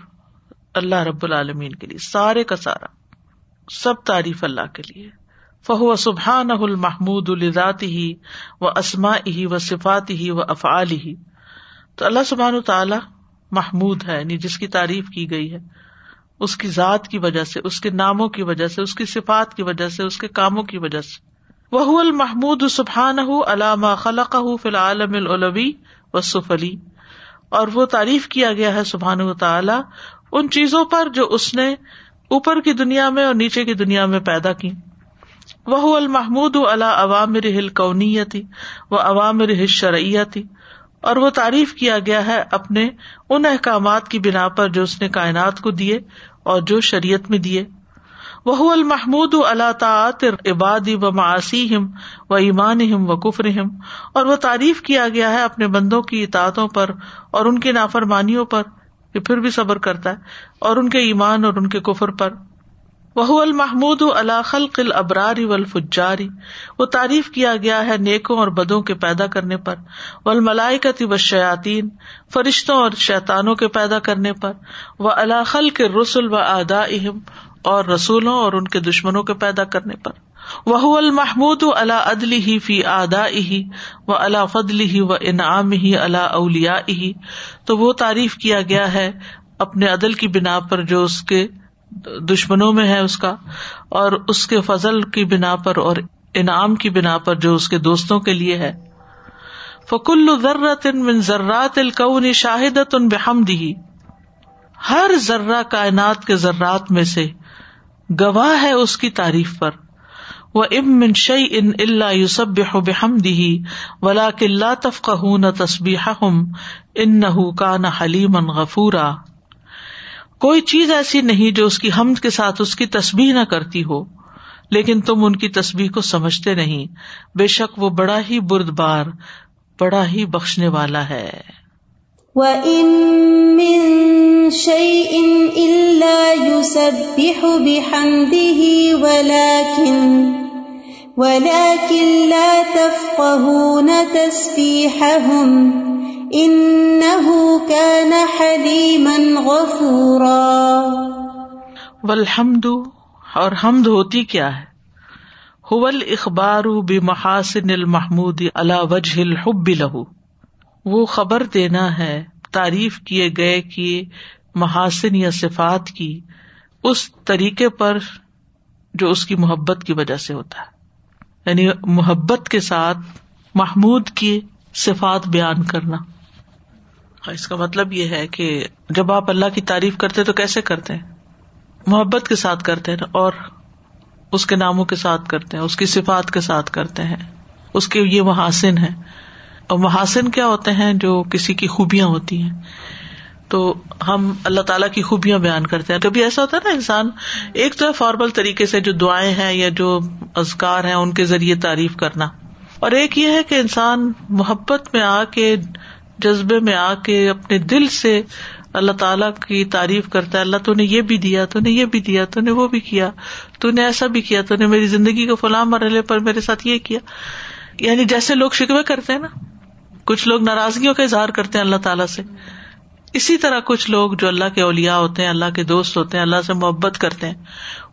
اللہ رب العالمین کے لیے، سارے کا سارا، سب تعریف اللہ کے لیے۔ فہو سبحان المحمود الزات ہی و اسما ہی و صفات ہی و افعال ہی تو اللہ سبحان تعالی محمود ہے یعنی جس کی تعریف کی گئی ہے۔ اس کی ذات کی وجہ سے، اس کے ناموں کی وجہ سے، اس کی صفات کی وجہ سے، اس کے کاموں کی وجہ سے۔ وہ المحمود سبحان علامہ خلق فی العالم الولوی و سفلی اور وہ تعریف کیا گیا ہے سبحان و تعالی ان چیزوں پر جو اس نے اوپر کی دنیا میں اور نیچے کی دنیا میں پیدا کی۔ وہ المحمود اللہ عوامر ہل کونیتی و عوامر ہل شرعیتی اور وہ تعریف کیا گیا ہے اپنے ان احکامات کی بنا پر جو اس نے کائنات کو دیے اور جو شریعت میں دیے۔ وہ المحمود اللہ تعط عبادی و معاسی ہم و ایمان ہم و کفر ہم اور وہ تعریف کیا گیا ہے اپنے بندوں کی اطاعتوں پر اور ان کی نافرمانیوں پر کہ پھر بھی صبر کرتا ہے اور ان کے ایمان اور ان کے کفر پر۔ وہ المحمود خلق ابراری و الفجاری وہ تعریف کیا گیا ہے نیکوں اور بدوں کے پیدا کرنے پر۔ ول ملائکتی و شیاتین فرشتوں اور شیتانوں کے پیدا کرنے پر۔ وہ اللہ کے رسول و ادا اہم اور رسولوں اور ان کے دشمنوں کے پیدا کرنے پر۔ وہ المحمود اللہ عدلی ہی فی ادا ہی و اللہ فضلی ہی و انعام ہی اللہ اولیا ہی تو وہ تعریف کیا گیا ہے اپنے عدل کی بنا پر جو اس کے دشمنوں میں ہے اس کا، اور اس کے فضل کی بنا پر اور انعام کی بنا پر جو اس کے دوستوں کے لیے ہے۔ فکل من ذرات الکون شاہدت ان بحمدی ہر ذرہ کائنات کے ذرات میں سے گواہ ہے اس کی تعریف پر۔ وہ ام شعی ان اللہ یوسب بحم دی ولا کلّا تفق نہ تصبیح ان نہ کا نہ حلیم غفورا۔ کوئی چیز ایسی نہیں جو اس کی حمد کے ساتھ اس کی تصبیح نہ کرتی ہو، لیکن تم ان کی تصبیح کو سمجھتے نہیں۔ بے شک وہ بڑا ہی برد بار بڑا ہی بخشنے والا ہے۔ وَإِن مِّن شَيْءٍ إِلَّا يُسَبِّحُ بِحَمْدِهِ وَلَكِن ولكن لا تفقهون تسبيحهم۔ إنه كان حليما غفورا. والحمد اور حمد ہوتی کیا ہے؟ حول اخبار بمحاسن المحمود على وجه الحب له. وہ خبر دینا ہے، تعریف کیے گئے کی، محاسن یا صفات کی، اس طریقے پر جو اس کی محبت کی وجہ سے ہوتا ہے۔ یعنی محبت کے ساتھ محمود کی صفات بیان کرنا۔ اس کا مطلب یہ ہے کہ جب آپ اللہ کی تعریف کرتے تو کیسے کرتے ہیں؟ محبت کے ساتھ کرتے ہیں اور اس کے ناموں کے ساتھ کرتے ہیں، اس کی صفات کے ساتھ کرتے ہیں۔ اس کے یہ محاسن ہے اور محاسن کیا ہوتے ہیں جو کسی کی خوبیاں ہوتی ہیں؟ تو ہم اللہ تعالیٰ کی خوبیاں بیان کرتے ہیں۔ کبھی ایسا ہوتا ہے نا انسان ایک تو فارمل طریقے سے جو دعائیں ہیں یا جو ازکار ہیں ان کے ذریعے تعریف کرنا۔ اور ایک یہ ہے کہ انسان محبت میں آ کے جذبے میں آ کے اپنے دل سے اللہ تعالیٰ کی تعریف کرتا ہے، اللہ تو نے یہ بھی دیا، تو نے یہ بھی دیا، تو نے وہ بھی کیا، تو نے ایسا بھی کیا، تو نے میری زندگی کو فلاں مرحلے پر میرے ساتھ یہ کیا۔ یعنی جیسے لوگ شکوے کرتے ہیں نا، کچھ لوگ ناراضگیوں کا اظہار کرتے ہیں اللہ تعالیٰ سے۔ اسی طرح کچھ لوگ جو اللہ کے اولیا ہوتے ہیں، اللہ کے دوست ہوتے ہیں، اللہ سے محبت کرتے ہیں،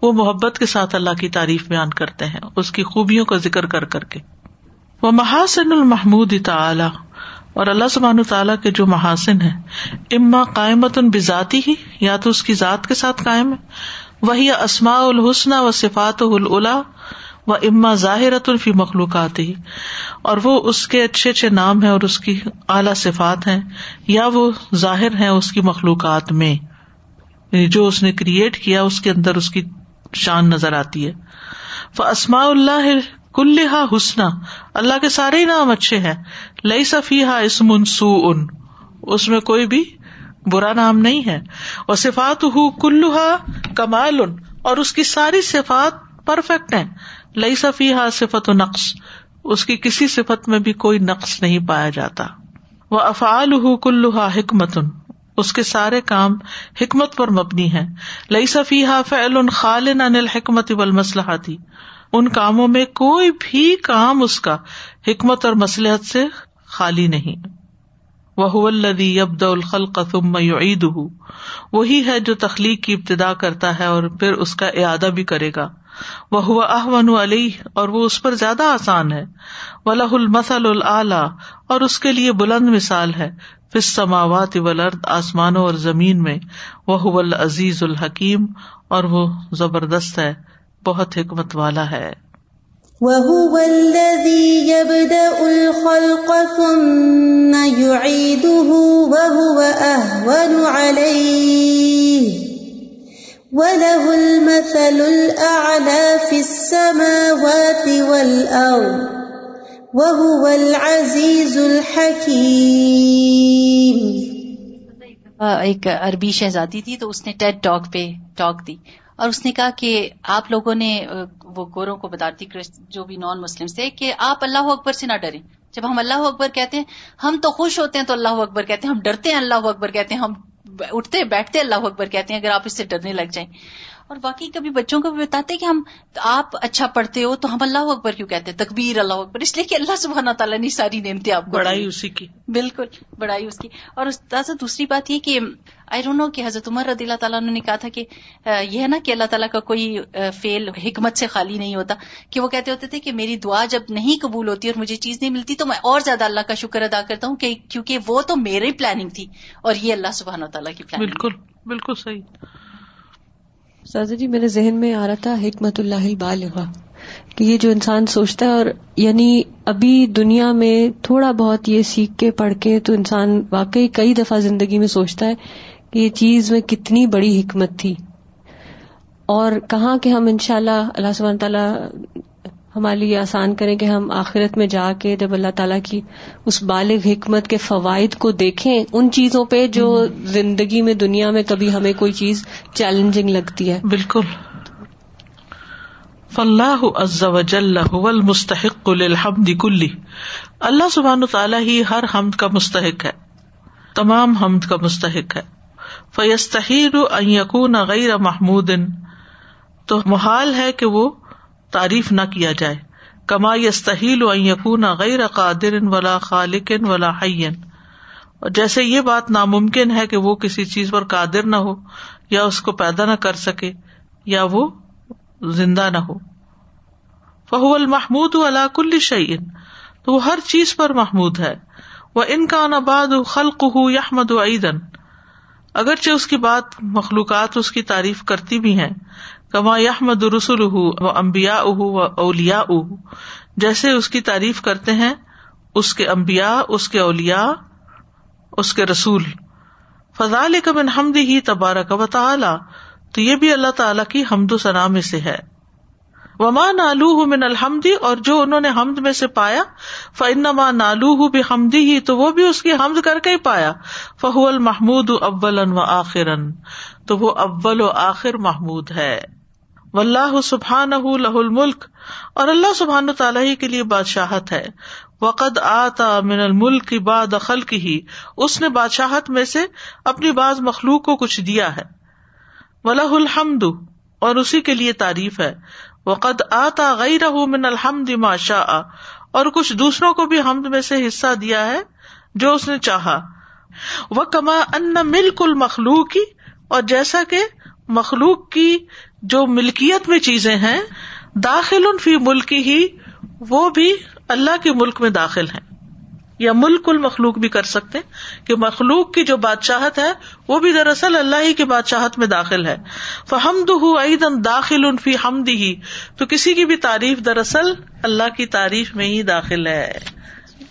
وہ محبت کے ساتھ اللہ کی تعریف بیان کرتے ہیں، اس کی خوبیوں کا ذکر کر کر کے۔ وہ محاسن المحمود تعلی اور اللہ سبحان تعالیٰ کے جو محاسن ہے اما قائمت ان بذاتی ہی، یا تو اس کی ذات کے ساتھ قائم ہے۔ وہی اسماء الحسن و صفات الا و اما ظاہرت الفی مخلوقات ہی۔ اور وہ اس کے اچھے اچھے نام ہے اور اس کی اعلی صفات ہیں، یا وہ ظاہر ہے اس کی مخلوقات میں۔ یعنی جو اس نے کریٹ کیا، اس کے اندر اس کی شان نظر آتی ہے۔ اسماء اللہ کلحا حسنا، اللہ کے سارے ہی نام اچھے ہیں۔ لئی صفی ہا اسم سو ان اس میں کوئی بھی برا نام نہیں ہے۔ اور صفات ہُ کلوہا کمال ان اور اس کی ساری صفات پرفیکٹ ہے لئی صفی ہا صفت و نقص، اس کی کسی صفت میں بھی کوئی نقص نہیں پایا جاتا۔ وہ افعال ہُ کلوہا حکمت ان اس کے سارے کام حکمت پر مبنی ہے لئی صفی ہا فعل خالن ان الحکمت و المسلحاتی ان کاموں میں کوئی بھی کام اس کا حکمت اور مسلحت سے خالی نہیں۔ وہ الدی ابد الخل ثم عید وہی ہے جو تخلیق کی ابتدا کرتا ہے اور پھر اس کا اعادہ بھی کرے گا۔ وہ ہوا احمن علی اور وہ اس پر زیادہ آسان ہے۔ ولہ المسل العلی اور اس کے لیے بلند مثال ہے۔ فس سماوات ولرد آسمانوں اور زمین میں۔ وہ العزیز الحکیم اور وہ زبردست ہے۔ بہت حکمت والا ہے۔ وهو الذي يبدأ الخلق ثم يعيده وهو أهون عليه وله المثل الأعلى في السماوات والأرض وهو العزيز الحكيم۔ ایک عربی شہزادی تھی تو اس نے ٹیڈ ٹاک پہ ٹاک دی۔ اور اس نے کہا کہ آپ لوگوں نے وہ گوروں کو بتاتی جو بھی نان مسلم سے کہ آپ اللہ اکبر سے نہ ڈریں۔ جب ہم اللہ اکبر کہتے ہیں، ہم تو خوش ہوتے ہیں تو اللہ اکبر کہتے ہیں، ہم ڈرتے ہیں اللہ اکبر کہتے ہیں، ہم اٹھتے، بیٹھتے اللہ اکبر کہتے ہیں، اگر آپ اس سے ڈرنے لگ جائیں۔ اور باقی کبھی بچوں کو بھی بتاتے کہ ہم آپ اچھا پڑھتے ہو تو ہم اللہ اکبر کیوں کہتے ہیں؟ تکبیر اللہ اکبر۔ اس لیے کہ اللہ سبحانہ تعالیٰ نے ساری نعمتیں آپ کو بڑائی اسی کی۔ بالکل بڑائی اس کی۔ اور دوسری بات یہ کہ آئی ڈونٹ نو کہ حضرت عمر رضی اللہ تعالیٰ نے کہا تھا کہ یہ ہے نا کہ اللہ تعالیٰ کا کوئی فیل حکمت سے خالی نہیں ہوتا۔ کہ وہ کہتے ہوتے تھے کہ میری دعا جب نہیں قبول ہوتی اور مجھے چیز نہیں ملتی تو میں اور زیادہ اللہ کا شکر ادا کرتا ہوں کہ کیونکہ وہ تو میری پلاننگ تھی اور یہ اللہ سبحانہ تعالیٰ کی پلاننگ بالکل بالکل صحیح۔ سازا جی میرے ذہن میں آ رہا تھا حکمت اللہ بالغ کہ یہ جو انسان سوچتا ہے اور یعنی ابھی دنیا میں تھوڑا بہت یہ سیکھ کے پڑھ کے تو انسان واقعی کئی دفعہ زندگی میں سوچتا ہے کہ یہ چیز میں کتنی بڑی حکمت تھی۔ اور کہاں کہ ہم ان شاء اللہ اللہ سبحانہ تعالیٰ ہمارے لیے آسان کریں کہ ہم آخرت میں جا کے جب اللہ تعالیٰ کی اس بالغ حکمت کے فوائد کو دیکھیں، ان چیزوں پہ جو زندگی میں، دنیا میں کبھی ہمیں کوئی چیز چیلنجنگ لگتی ہے۔ بالکل۔ فلاح عز وجل المستحق للحمد کلی۔ اللہ سبحان تعالیٰ ہی ہر حمد کا مستحق ہے۔ تمام حمد کا مستحق ہے۔ فیستحیر ان یکون غیر محمود تو محال ہے کہ وہ تعریف نہ کیا جائے۔ کما یستحیل یقون غیر قادر ولا خالقن ولا حین۔ اور جیسے یہ بات ناممکن ہے کہ وہ کسی چیز پر قادر نہ ہو، یا اس کو پیدا نہ کر سکے، یا وہ زندہ نہ ہو۔ فہو المحمود اللہ کل شعین تو وہ ہر چیز پر محمود ہے۔ وہ ان کا نباد خلق ہو یحمد و عیدن اگرچہ اس کی بات مخلوقات اس کی تعریف کرتی بھی ہیں کما یحمد رسول و امبیا اہ و اولیا اہ جیسے اس کی تعریف کرتے ہیں، اس کے امبیا اس کے اولیا اس کے رسول۔ فضال کبن حمد ہی تبارک و تعالی، تو یہ بھی اللہ تعالی کی حمد و ثنا میں سے ہے۔ وما نالو من الحمدی اور جو انہوں نے حمد میں سے پایا فنما نالو ہُو بھی حمدی ہی تو وہ بھی اس کی حمد کر کے ہی پایا۔ فہو المحمود اول و آخر تو وہ اول و آخر محمود ہے۔ و اللہ سبحان لہ الملک، اور اللہ سبحان تعالیٰ کے لیے بادشاہت ہے۔ وقد آتا من الملک کی باد خل کی ہی اس نے بادشاہت میں سے اپنی بعض مخلوق کو کچھ دیا ہے۔ ولہ الحمد، اور اسی کے لیے تعریف ہے۔ وقد آتا غیر من الحمد ما شاء، اور کچھ دوسروں کو بھی حمد میں سے حصہ دیا ہے جو اس نے چاہا۔ وہ کما ان ملک المخلوق، اور جیسا کہ مخلوق کی جو ملکیت میں چیزیں ہیں داخل ان فی ملک ہی، وہ بھی اللہ کے ملک میں داخل ہیں۔ یا ملک المخلوق بھی کر سکتے کہ مخلوق کی جو بادشاہت ہے، وہ بھی دراصل اللہ ہی کی بادشاہت میں داخل ہے۔ فہمد عیدن داخل ان فی حمد ہی تو کسی کی بھی تعریف دراصل اللہ کی تعریف میں ہی داخل ہے۔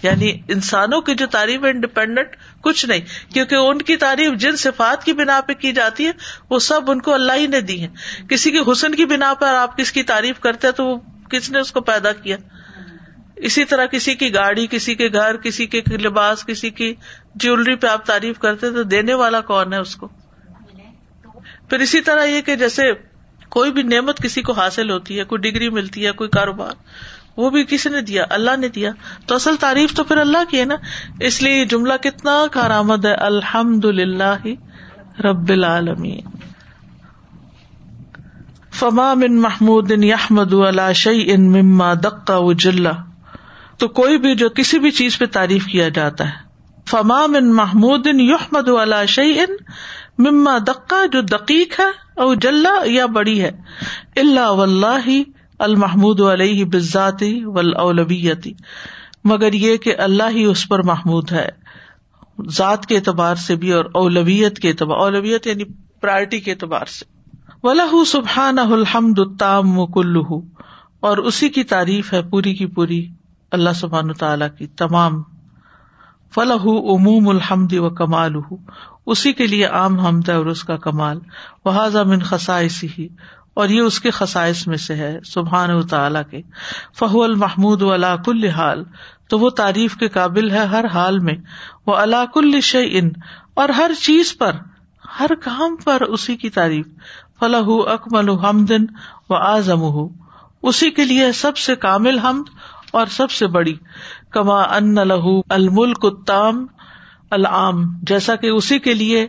یعنی انسانوں کی جو تعریف ہے انڈیپینڈنٹ کچھ نہیں کیونکہ ان کی تعریف جن صفات کی بنا پہ کی جاتی ہے، وہ سب ان کو اللہ ہی نے دی ہے کسی کے حسن کی بنا پر آپ کس کی تعریف کرتے ہیں تو وہ کس نے اس کو پیدا کیا؟ اسی طرح کسی کی گاڑی، کسی کے گھر، کسی کے لباس، کسی کی جیولری پہ آپ تعریف کرتے تو دینے والا کون ہے اس کو؟ پھر اسی طرح یہ کہ جیسے کوئی بھی نعمت کسی کو حاصل ہوتی ہے، کوئی ڈگری ملتی ہے، کوئی کاروبار وہ بھی کسی نے دیا؟ اللہ نے دیا۔ تو اصل تعریف تو پھر اللہ کی ہے نا۔ اس لیے یہ جملہ کتنا کارآمد ہے۔ الحمد للہ رب العالمین۔ فما من محمود یحمد شعی ان مما دقا و جلا تو کوئی بھی جو کسی بھی چیز پہ تعریف کیا جاتا ہے۔ فما من محمود یحمد شعی ان مما دقا جو دقیق ہے او جلا یا بڑی ہے۔ اللہ ولہ المحمود علیہ بزاتی ولابیتی مگر یہ کہ اللہ ہی اس پر محمود ہے، ذات کے اعتبار سے بھی اور اولویت کے اعتبار، اولویت یعنی پرائرٹی کے اعتبار سے۔ ولہ سبحان الحمد التام کلو اور اسی کی تعریف ہے پوری کی پوری اللہ سبحان تعالی کی تمام۔ فلاح عموم الحمد و کمال اسی کے لیے عام حمد ہے اور اس کا کمال۔ وہ من خسائسی ہی اور یہ اس کے خسائش میں سے ہے سبحان و تعالی کے۔ فہو المحمود و اللہ کل حال۔ تو وہ تعریف کے قابل ہے ہر حال میں۔ وہ اللہ کل ان اور ہر چیز پر، ہر کام پر اسی کی تعریف۔ فلاح اکمل حمدن و آزم اسی کے لیے سب سے کامل حمد اور سب سے بڑی۔ کما ان لہو الملک التام العام۔ جیسا کہ اسی کے لیے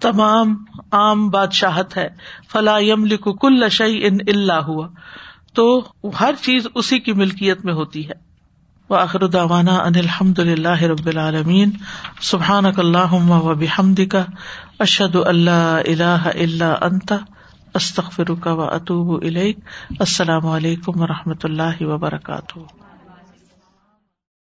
تمام عام بادشاہت ہے۔ فلا یم کل شعی ان اللہ ہوا۔ تو ہر چیز اسی کی ملکیت میں ہوتی ہے۔ وہ آخر داوانا ان الحمد للہ رب العالمین۔ سبحان اللہ و بحمد کا اشد اللہ اللہ اللہ انت۔ استخر کا و اطوب السلام علیکم و رحمۃ اللہ وبرکاتہ۔